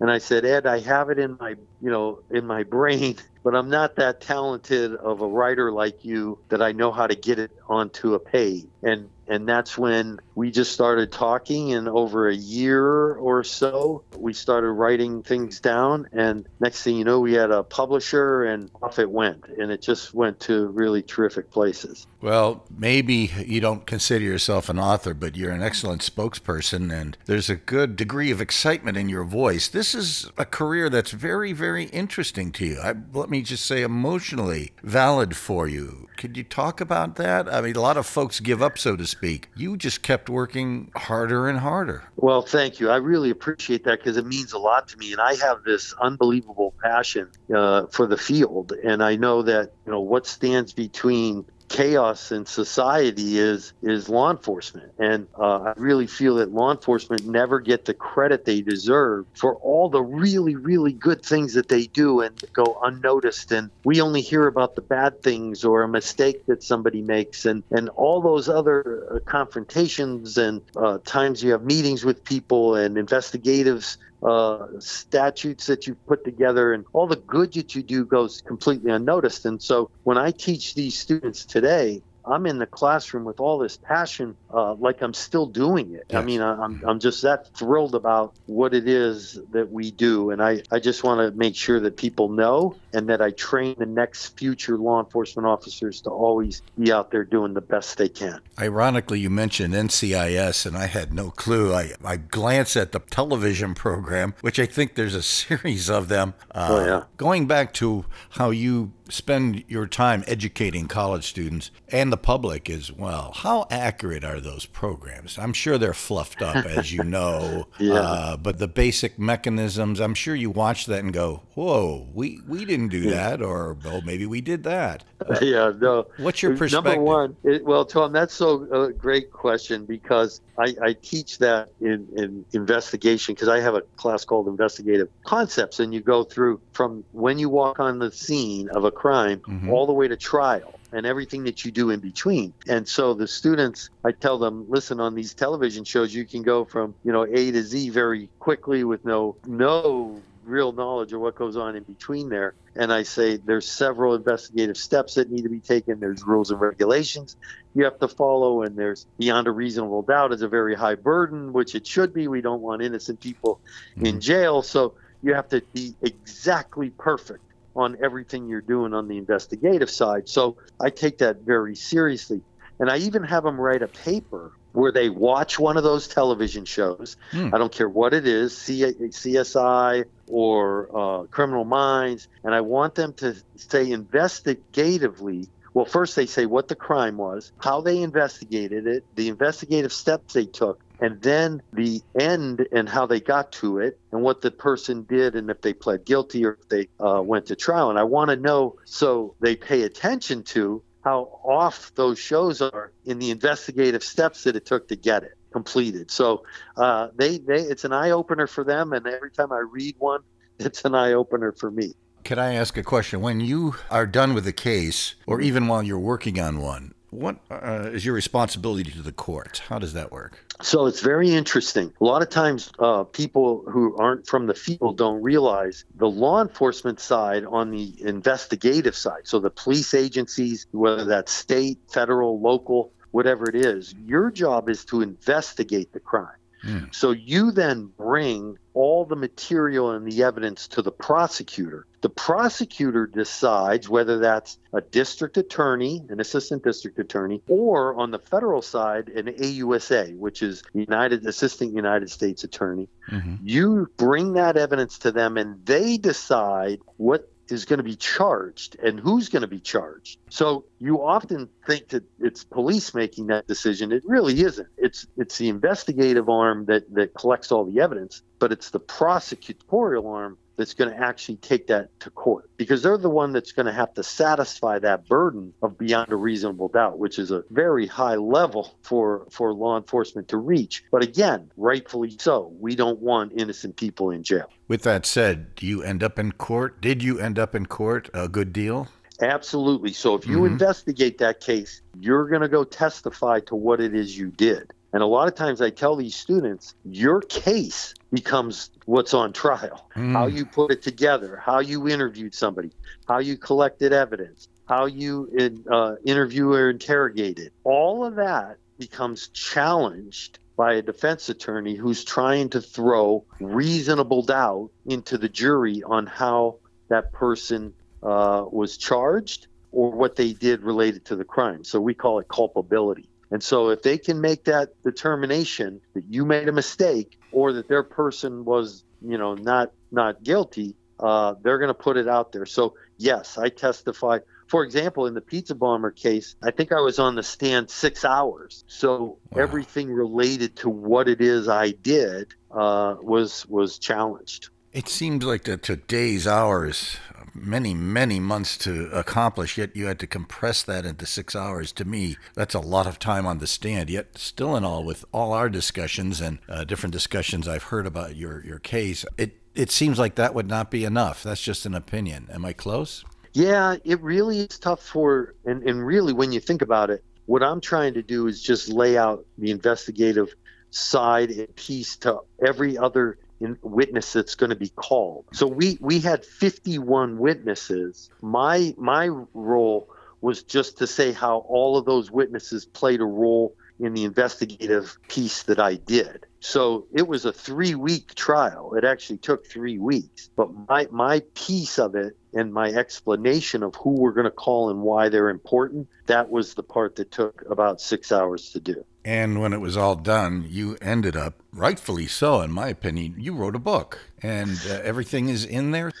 And I said, Ed, I have it in my, you know, in my brain, <laughs> but I'm not that talented of a writer like you that I know how to get it onto a page. And and that's when we just started talking and over a year or so we started writing things down and next thing you know we had a publisher and off it went and it just went to really terrific places. Well, maybe you don't consider yourself an author, but you're an excellent spokesperson, and there's a good degree of excitement in your voice. This is a career that's very, very interesting to you. I, let me just say, emotionally valid for you. Could you talk about that? I mean, a lot of folks give up, so to speak. You just kept working harder and harder. Well, thank you. I really appreciate that because it means a lot to me, and I have this unbelievable passion uh, for the field, and I know that you know what stands between chaos in society is is law enforcement. And uh, i really feel that law enforcement never get the credit they deserve for all the really really good things that they do and go unnoticed. And we only hear about the bad things or a mistake that somebody makes. And and all those other uh, confrontations and uh, times you have meetings with people and investigatives uh, statutes that you put together and all the good that you do goes completely unnoticed. And so when I teach these students today, I'm in the classroom with all this passion, uh, like I'm still doing it. Yes. I mean, I'm, I'm just that thrilled about what it is that we do. And I, I just want to make sure that people know and that I train the next future law enforcement officers to always be out there doing the best they can. Ironically, you mentioned NCIS, and I had no clue. I, I glance at the television program, which I think there's a <laughs> series of them. Uh, oh, yeah. Going back to how you spend your time educating college students and the public as well. How accurate are those programs? I'm sure they're fluffed up, as you know. <laughs> yeah. Uh, but the basic mechanisms, I'm sure you watch that and go, "Whoa, we we didn't do that," or "Oh, maybe we did that." <laughs> yeah. No. What's your perspective? Number one, it, well, Tom, that's so a uh, great question because I, I teach that in, in investigation because I have a class called investigative concepts, and you go through from when you walk on the scene of a crime mm-hmm. all the way to trial and everything that you do in between. And so the students, I tell them, listen, on these television shows, you can go from, you know, A to Z very quickly with no, no real knowledge of what goes on in between there. And I say there's several investigative steps that need to be taken. There's rules and regulations you have to follow, and there's beyond a reasonable doubt is a very high burden, which it should be. We don't want innocent people mm-hmm. in jail. So you have to be exactly perfect on everything you're doing on the investigative side. So I take that very seriously. And I even have them write a paper where they watch one of those television shows. Hmm. I don't care what it is, CSI or uh, Criminal Minds, and I want them to say investigatively. Well, first they say what the crime was, how they investigated it, the investigative steps they took, and then the end and how they got to it and what the person did and if they pled guilty or if they uh, went to trial. And I want to know so they pay attention to how off those shows are in the investigative steps that it took to get it completed. So uh, they, they it's an eye opener for them, and every time I read one, <laughs> it's an eye opener for me. Can I ask a question? When you are done with a case, or even while you're working on one, what uh, is your responsibility to the court? How does that work? So it's very interesting. A lot of times, uh, people who aren't from the field don't realize the law enforcement side on the investigative side. So the police agencies, whether that's state, federal, local, whatever it is, your job is to investigate the crime. Mm. So you then bring all the material and the evidence to the prosecutor. The prosecutor decides whether that's a district attorney, an assistant district attorney, or on the federal side, an AUSA, which is United Assistant United States Attorney. Mm-hmm. You bring that evidence to them and they decide what is going to be charged and who's going to be charged. So you often think that it's police making that decision. It really isn't. It's it's the investigative arm that that collects all the evidence, but it's the prosecutorial arm that's going to actually take that to court because they're the one that's going to have to satisfy that burden of beyond a reasonable doubt which is a very high level for for law enforcement to reach. But again rightfully so we don't want innocent people in jail. With that said do you end up in court? Did you end up in court a good deal? Absolutely. So if you mm-hmm. investigate that case you're going to go testify to what it is you did. And a lot of times I tell these students, your case becomes what's on trial. Mm. How you put it together, how you interviewed somebody, how you collected evidence, how you in, uh, interview or interrogated. All of that becomes challenged by a defense attorney who's trying to throw reasonable doubt into the jury on how that person uh, was charged or what they did related to the crime. So we call it culpability. And so if they can make that determination that you made a mistake or that their person was, you know, not not guilty, uh, they're going to put it out there. So yes, I testify. For example, in the pizza bomber case, I think I was on the stand six hours. So wow. everything related to what it is I did uh, was was challenged. It seemed like it took days, hours, many, many months to accomplish, yet you had to compress that into six hours. To me, that's a lot of time on the stand. Yet, still in all, with all our discussions and uh, different discussions I've heard about your, your case, it, it seems like that would not be enough. That's just an opinion. Am I close? Yeah, it really is tough for, and, and really, when you think about it, what I'm trying to do is just lay out the investigative side and piece to every other witness that's going to be called. So we we had 51 witnesses. My my role was just to say how all of those witnesses played a role in the investigative piece that I did. So it was a three week trial. It actually took three weeks. But my, my piece of it and my explanation of who we're going to call and why they're important, that was the part that took about six hours to do. And when it was all done, you ended up, rightfully so, in my opinion, you wrote a book. And uh, everything is in there.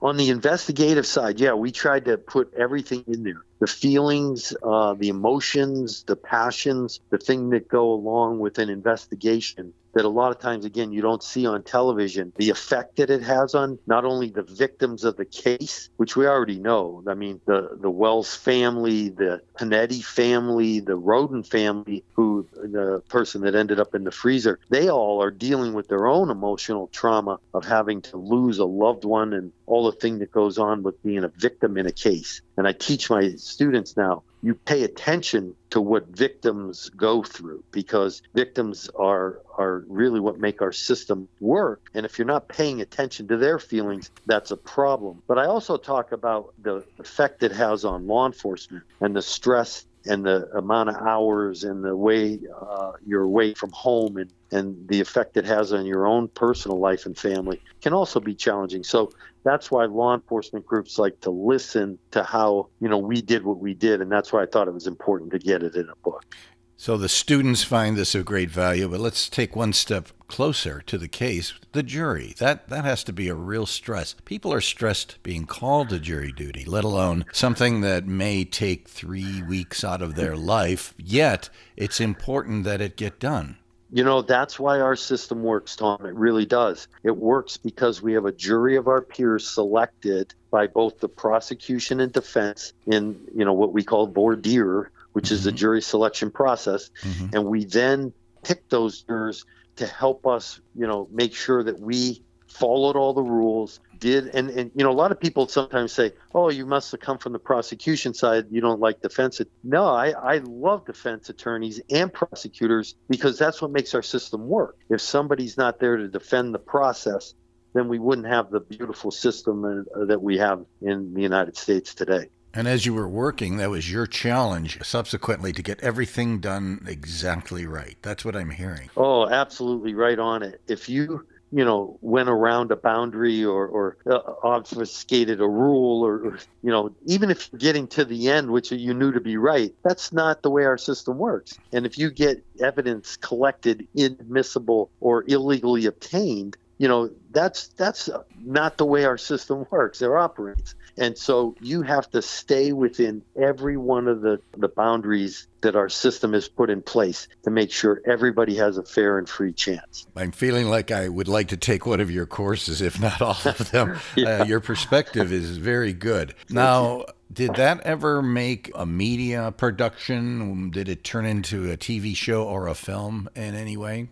On the investigative side, yeah, we tried to put everything in there. The feelings, uh, the emotions, the passions, the thing that go along with an investigation that a lot of times, again, you don't see on television. The effect that it has on not only the victims of the case, which we already know. I mean, the, the Wells family, the Pinetti family, the Roden family, who the person that ended up in the freezer, they all are dealing with their own emotional trauma of having to lose a loved one and all the thing that goes on with being a victim in a case. And I teach my students now you pay attention to what victims go through because victims are are really what make our system work and if you're not paying attention to their feelings that's a problem but i also talk about the effect it has on law enforcement and the stress and the amount of hours and the way uh, you're away from home and, and the effect it has on your own personal life and family can also be challenging. So that's why law enforcement groups like to listen to how you know we did what we did, and that's why I thought it was important to get it in a book. So the students find this of great value, but let's take one step closer to the case. The jury. That that has to be a real stress. People are stressed being called to jury duty, let alone something that may take 3 weeks out of their life, yet it's important that it get done. You know, that's why our system works, Tom. It really does. It works because we have a jury of our peers selected by both the prosecution and defense in, you know, what we call voir dire, which is the mm-hmm. jury selection process. Mm-hmm. And we then pick those jurors to help us, you know, make sure that we followed all the rules, did and, and you know a lot of people sometimes say oh you must have come from the prosecution side you don't like defense no i i love defense attorneys and prosecutors because that's what makes our system work if somebody's not there to defend the process then we wouldn't have the beautiful system uh, that we have in the united states today and as you were working, that was your challenge subsequently to get everything done exactly right. That's what I'm hearing. Oh, absolutely right on it. If you you know, went around a boundary or, or uh, obfuscated a rule or, or, you know, even if you're getting to the end, which you knew to be right, that's not the way our system works. And if you get evidence collected inadmissible or illegally obtained, you know, that's that's not the way our system <laughs> works or operates. And so you have to stay within every one of the, the boundaries that our system has put in place to make sure everybody has a fair and free chance. I'm feeling like I would like to take one of your courses, if not all of <laughs> them. yeah. uh, your perspective is very good. Now, did that ever make a media production? Did it turn into a TV show or a film in any way?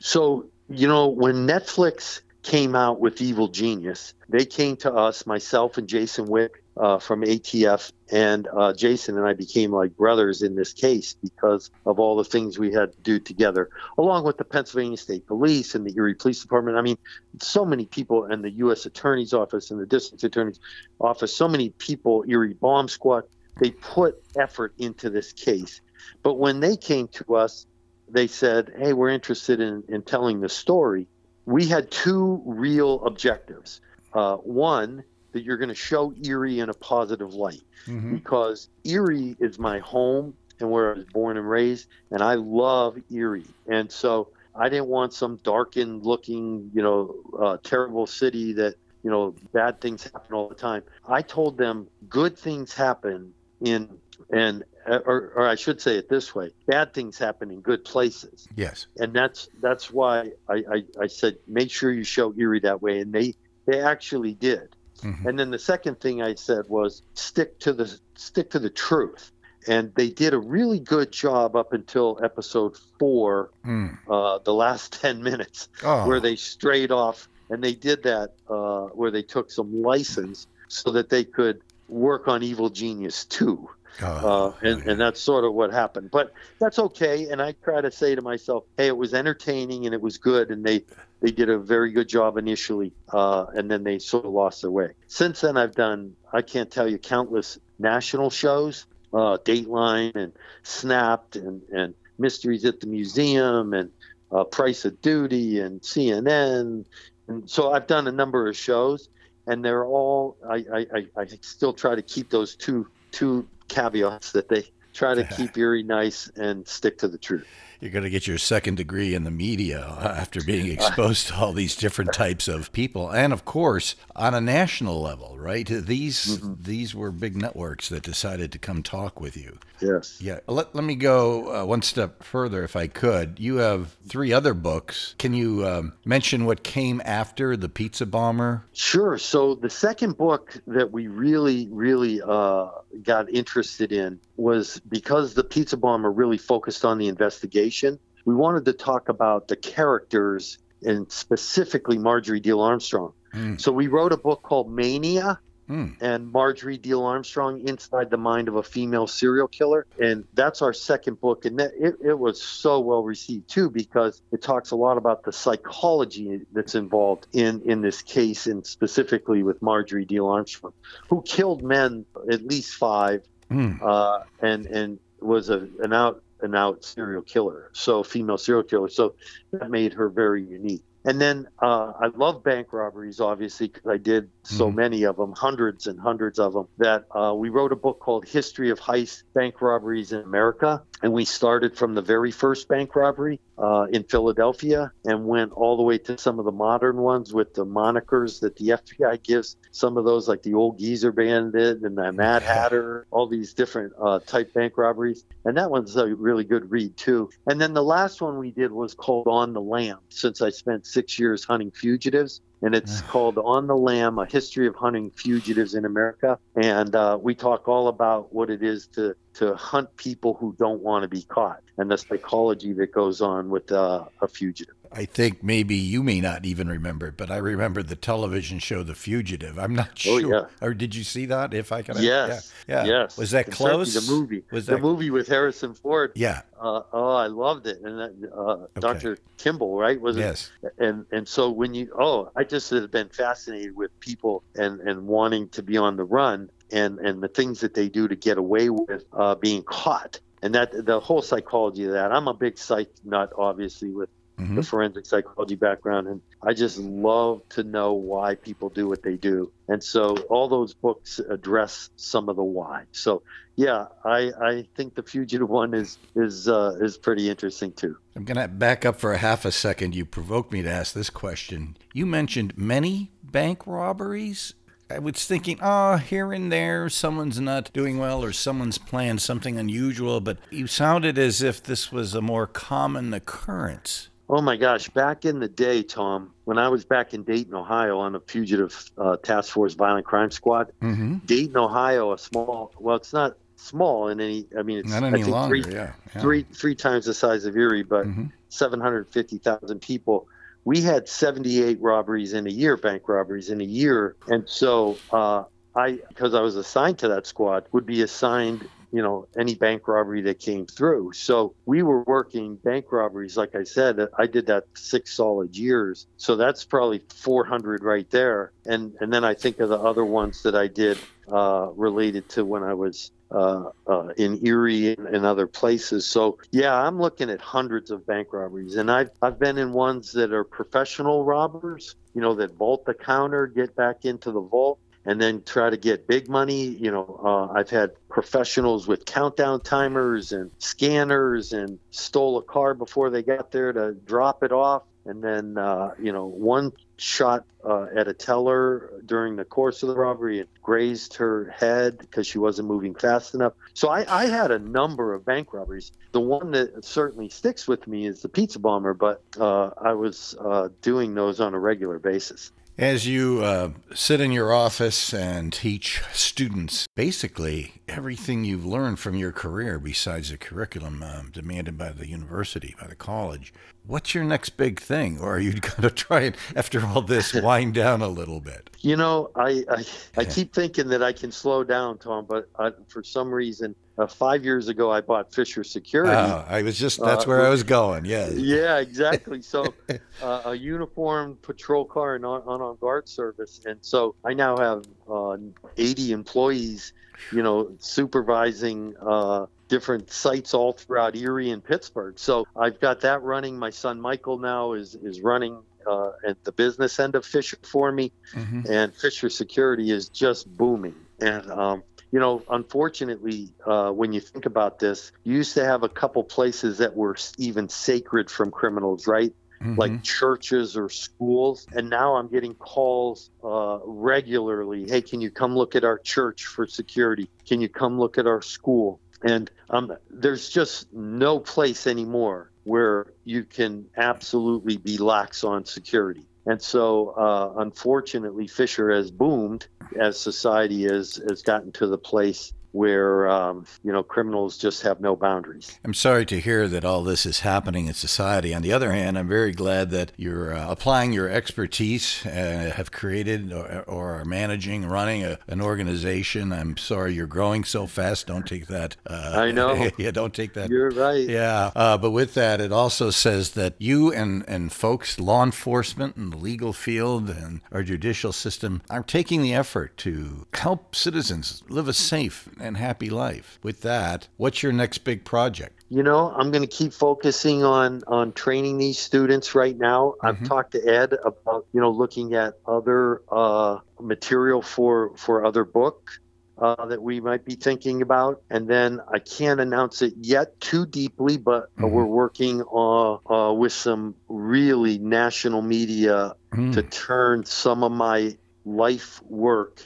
So, you know, when Netflix came out with Evil Genius. They came to us, myself and Jason Wick uh, from ATF, and uh, Jason and I became like brothers in this case because of all the things we had to do together, along with the Pennsylvania State Police and the Erie Police Department. I mean, so many people, and the U.S. Attorney's Office and the District Attorney's Office, so many people, Erie Bomb Squad, they put effort into this case. But when they came to us, they said, Hey, we're interested in, in telling the story we had two real objectives. Uh, one, that you're going to show Erie in a positive light mm-hmm. because Erie is my home and where I was born and raised, and I love Erie. And so I didn't want some darkened looking, you know, uh, terrible city that, you know, bad things happen all the time. I told them good things happen in, and, or, or I should say it this way, bad things happen in good places. Yes. And that's, that's why I, I, I said, make sure you show Erie that way. And they, they actually did. Mm-hmm. And then the second thing I said was stick to the stick to the truth. And they did a really good job up until episode four, mm. uh, the last <laughs> ten minutes, oh. where they strayed off, and they did that uh, where they took some license so that they could work on Evil Genius two. Uh, and, and that's sort of what happened. But that's okay. And I try to say to myself, hey, it was entertaining and it was good. And they, they did a very good job initially. Uh, and then they sort of lost their way. Since then, I've done, I can't tell you, countless national shows, uh, Dateline and Snapped and, and Mysteries at the Museum and uh, Price of Duty and CNN. And so I've done a number of shows. And they're all. I, I, I still try to keep those two two caveats that they try to <laughs> keep Erie nice and stick to the truth you're going to get your second degree in the media after being <laughs> exposed to all these different types of people, and of course on a national level, right? These mm-hmm. these were big networks that decided to come talk with you. Yes. Yeah. Let Let me go uh, one step further, if I could. You have three other books. Can you um, mention what came after the Pizza Bomber? Sure. So the second book that we really, really uh, got interested in was because the Pizza Bomber really focused on the investigation. We wanted to talk about the characters and specifically Marjorie Diehl-Armstrong. Mm. So we wrote a book called Mania, Mm. and Marjorie Diehl-Armstrong Inside the Mind of a Female Serial Killer. And that's our second book. And that, it, it was so well received too, because it talks a lot about the psychology that's involved in, in this case, and specifically with Marjorie Diehl-Armstrong, who killed men, at least five, mm. uh, and, and was a, an out an out serial killer, so female serial killer. So that made her very unique. And then uh, I love bank robberies, obviously, because I did so mm-hmm. many of them, hundreds and hundreds of them, that uh, we wrote a book called History of Heist Bank Robberies in America. And we started from the very first bank robbery uh, in Philadelphia and went all the way to some of the modern ones with the monikers that the FBI gives. Some of those, like the old Geezer Bandit and the Mad Hatter, all these different uh, type bank robberies. And that one's a really good read, too. And then the last one we did was called On the Lam, since I spent six years hunting fugitives and it's <sighs> called On the Lam A History of Hunting Fugitives in America. And uh, we talk all about what it is to to hunt people who don't want to be caught and the psychology that goes on with uh, a fugitive. I think maybe you may not even remember it, but I remember the television show The Fugitive. I'm not sure. oh, sure. Yeah. Or did you see that? If I can. Yes. Yeah. yeah. Yes. Was that close? The movie. Was that... the movie with Harrison Ford? Yeah. Uh, oh, I loved it. And uh, okay. Dr. Kimball, right? Was yes. It? And and so when you oh, I just have been fascinated with people and and wanting to be on the run and and the things that they do to get away with uh, being caught and that the whole psychology of that i'm a big psych nut obviously with mm-hmm. the forensic psychology background and i just love to know why people do what they do. And so all those books address some of the why. So yeah i i think the fugitive one is is uh, is pretty interesting too. I'm going to back up for a half a second. You provoked me to ask this question. You mentioned many bank robberies. I was thinking, oh, here and there, someone's not doing well or someone's planned something unusual, but you sounded as if this was a more common occurrence. Oh my gosh, back in the day, Tom, when I was back in Dayton, Ohio on a fugitive uh, task force violent crime squad, mm-hmm. Dayton, Ohio, a small, well, it's not small in any, I mean, it's not any longer, three, yeah, yeah. three, three times the size of Erie, but mm-hmm. 750,000 people we had 78 robberies in a year, bank robberies in a year. And so uh, I, because I was assigned to that squad, would be assigned you know any bank robbery that came through. So we were working bank robberies like i said i did that six solid years. So that's probably 400 right there. And and then i think of the other ones that i did uh, related to when i was uh, uh, in Erie and, and, other places. So yeah, I'm looking at hundreds of bank robberies, and I've I've been in ones that are professional robbers, you know, that vault the counter, get back into the vault, and then try to get big money. You know, uh, I've had professionals with countdown timers and scanners and stole a car before they got there to drop it off. And then, uh, you know, one shot uh, at a teller during the course of the robbery and grazed her head because she wasn't moving fast enough. So I, I, had a number of bank robberies. The one that certainly sticks with me is the pizza bomber, but uh, I was uh, doing those on a regular basis. As you uh, sit in your office and teach students basically everything you've learned from your career, besides the curriculum uh, demanded by the university, by the college, what's your next big thing? Or are you <laughs> going to try and, after all this, wind down a little bit? <laughs> You know, I, I, I keep thinking that I can slow down, Tom, but I, for some reason, uh, five years ago, I bought Fisher Security. Oh, I was just, that's uh, where I was going. Yeah. <laughs> Yeah, exactly. So, uh, a uniformed patrol car and on, on guard service. And so I now have uh, 80 employees, you know, supervising uh, different sites all throughout Erie and Pittsburgh. So I've got that running. My son Michael now is, is running uh, at the business end of Fisher for me, mm-hmm. and Fisher Security is just booming. And um, you know, unfortunately, uh, when you think about this, you used to have a couple places that were even sacred from criminals, right? Mm-hmm. Like churches or schools. And now I'm getting calls uh, regularly Hey, can you come look at our church for security? Can you come look at our school? And um, there's just no place anymore where you can absolutely be lax on security. And so, uh, unfortunately, Fisher has boomed as society has, has gotten to the place where um, you know criminals just have no boundaries. I'm sorry to hear that all this is happening in society. On the other hand, I'm very glad that you're uh, applying your expertise, uh, have created or, or, are managing, running a, an organization. I'm sorry you're growing so fast. Don't take that. Uh, I know. <laughs> yeah, don't take that. You're right. Yeah, uh, but with that, it also says that you and and folks, law enforcement and the legal field and our judicial system are taking the effort to help citizens live a safe and happy life. With that, what's your next big project? You know, I'm going to keep focusing on on training these students right now. Mm-hmm. I've talked to Ed about you know looking at other uh, material for for other book. Uh, that we might be thinking about. And then I can't announce it yet too deeply, but mm-hmm. we're working uh, uh, with some really national media mm. to turn some of my life work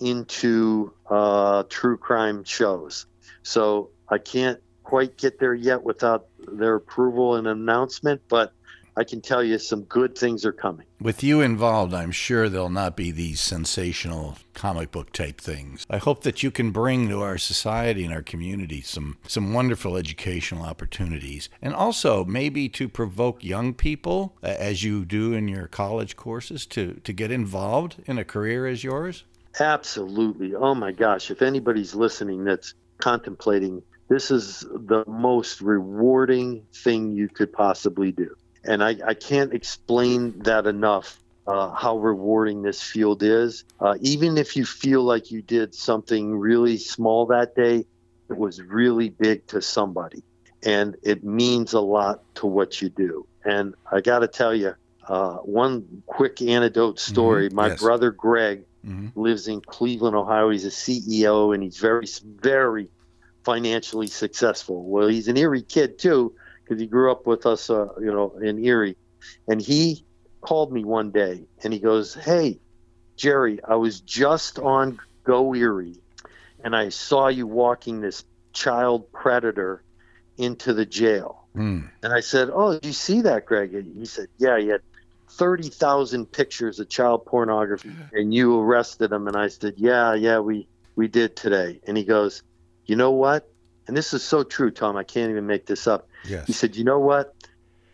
into uh, true crime shows. So I can't quite get there yet without their approval and announcement, but I can tell you some good things are coming. With you involved, I'm sure there'll not be these sensational comic book type things. I hope that you can bring to our society and our community some some wonderful educational opportunities and also maybe to provoke young people as you do in your college courses to to get involved in a career as yours. Absolutely. Oh my gosh. If anybody's listening that's contemplating, this is the most rewarding thing you could possibly do. And I, I can't explain that enough. Uh, how rewarding this field is. Uh, even if you feel like you did something really small that day, it was really big to somebody. And it means a lot to what you do. And I got to tell you, uh, one quick anecdote story. Mm-hmm. My yes. brother Greg mm-hmm. lives in Cleveland, Ohio. He's a CEO and he's very, very financially successful. Well, he's an Erie kid too, because he grew up with us, uh, you know, in Erie. And he called me one day and he goes, Hey, Jerry, I was just on Go Erie and I saw you walking this child predator into the jail. Mm. And I said, Oh, did you see that, Greg? And he said, Yeah, he had 30,000 pictures of child pornography and you arrested him. And I said, yeah, yeah, we, we did today. And he goes, you know what? And this is so true, Tom. I can't even make this up. Yes. He said, you know what?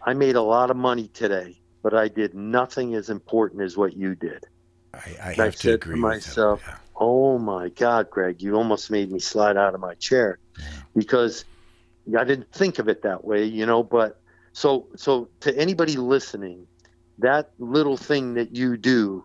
I made a lot of money today, but I did nothing as important as what you did. I, I have I to agree to myself, yeah. oh my God, Greg, you almost made me slide out of my chair yeah. because I didn't think of it that way, you know, but so, so to anybody listening, that little thing that you do,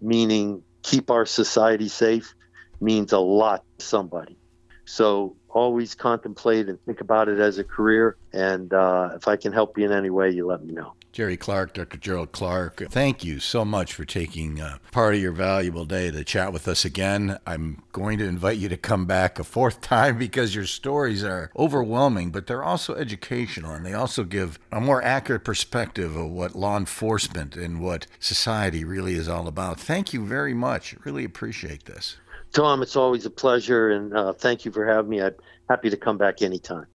meaning keep our society safe, means a lot to somebody. So always contemplate and think about it as a career. And uh, if I can help you in any way, you let me know. Jerry Clark, Dr. Gerald Clark, thank you so much for taking uh, part of your valuable day to chat with us again. I'm going to invite you to come back a fourth <laughs> time because your stories are overwhelming, but they're also educational and they also give a more accurate perspective of what law enforcement and what society really is all about. Thank you very much. Really appreciate this. Tom, it's always a pleasure, and uh, thank you for having me. I'm happy to come back anytime.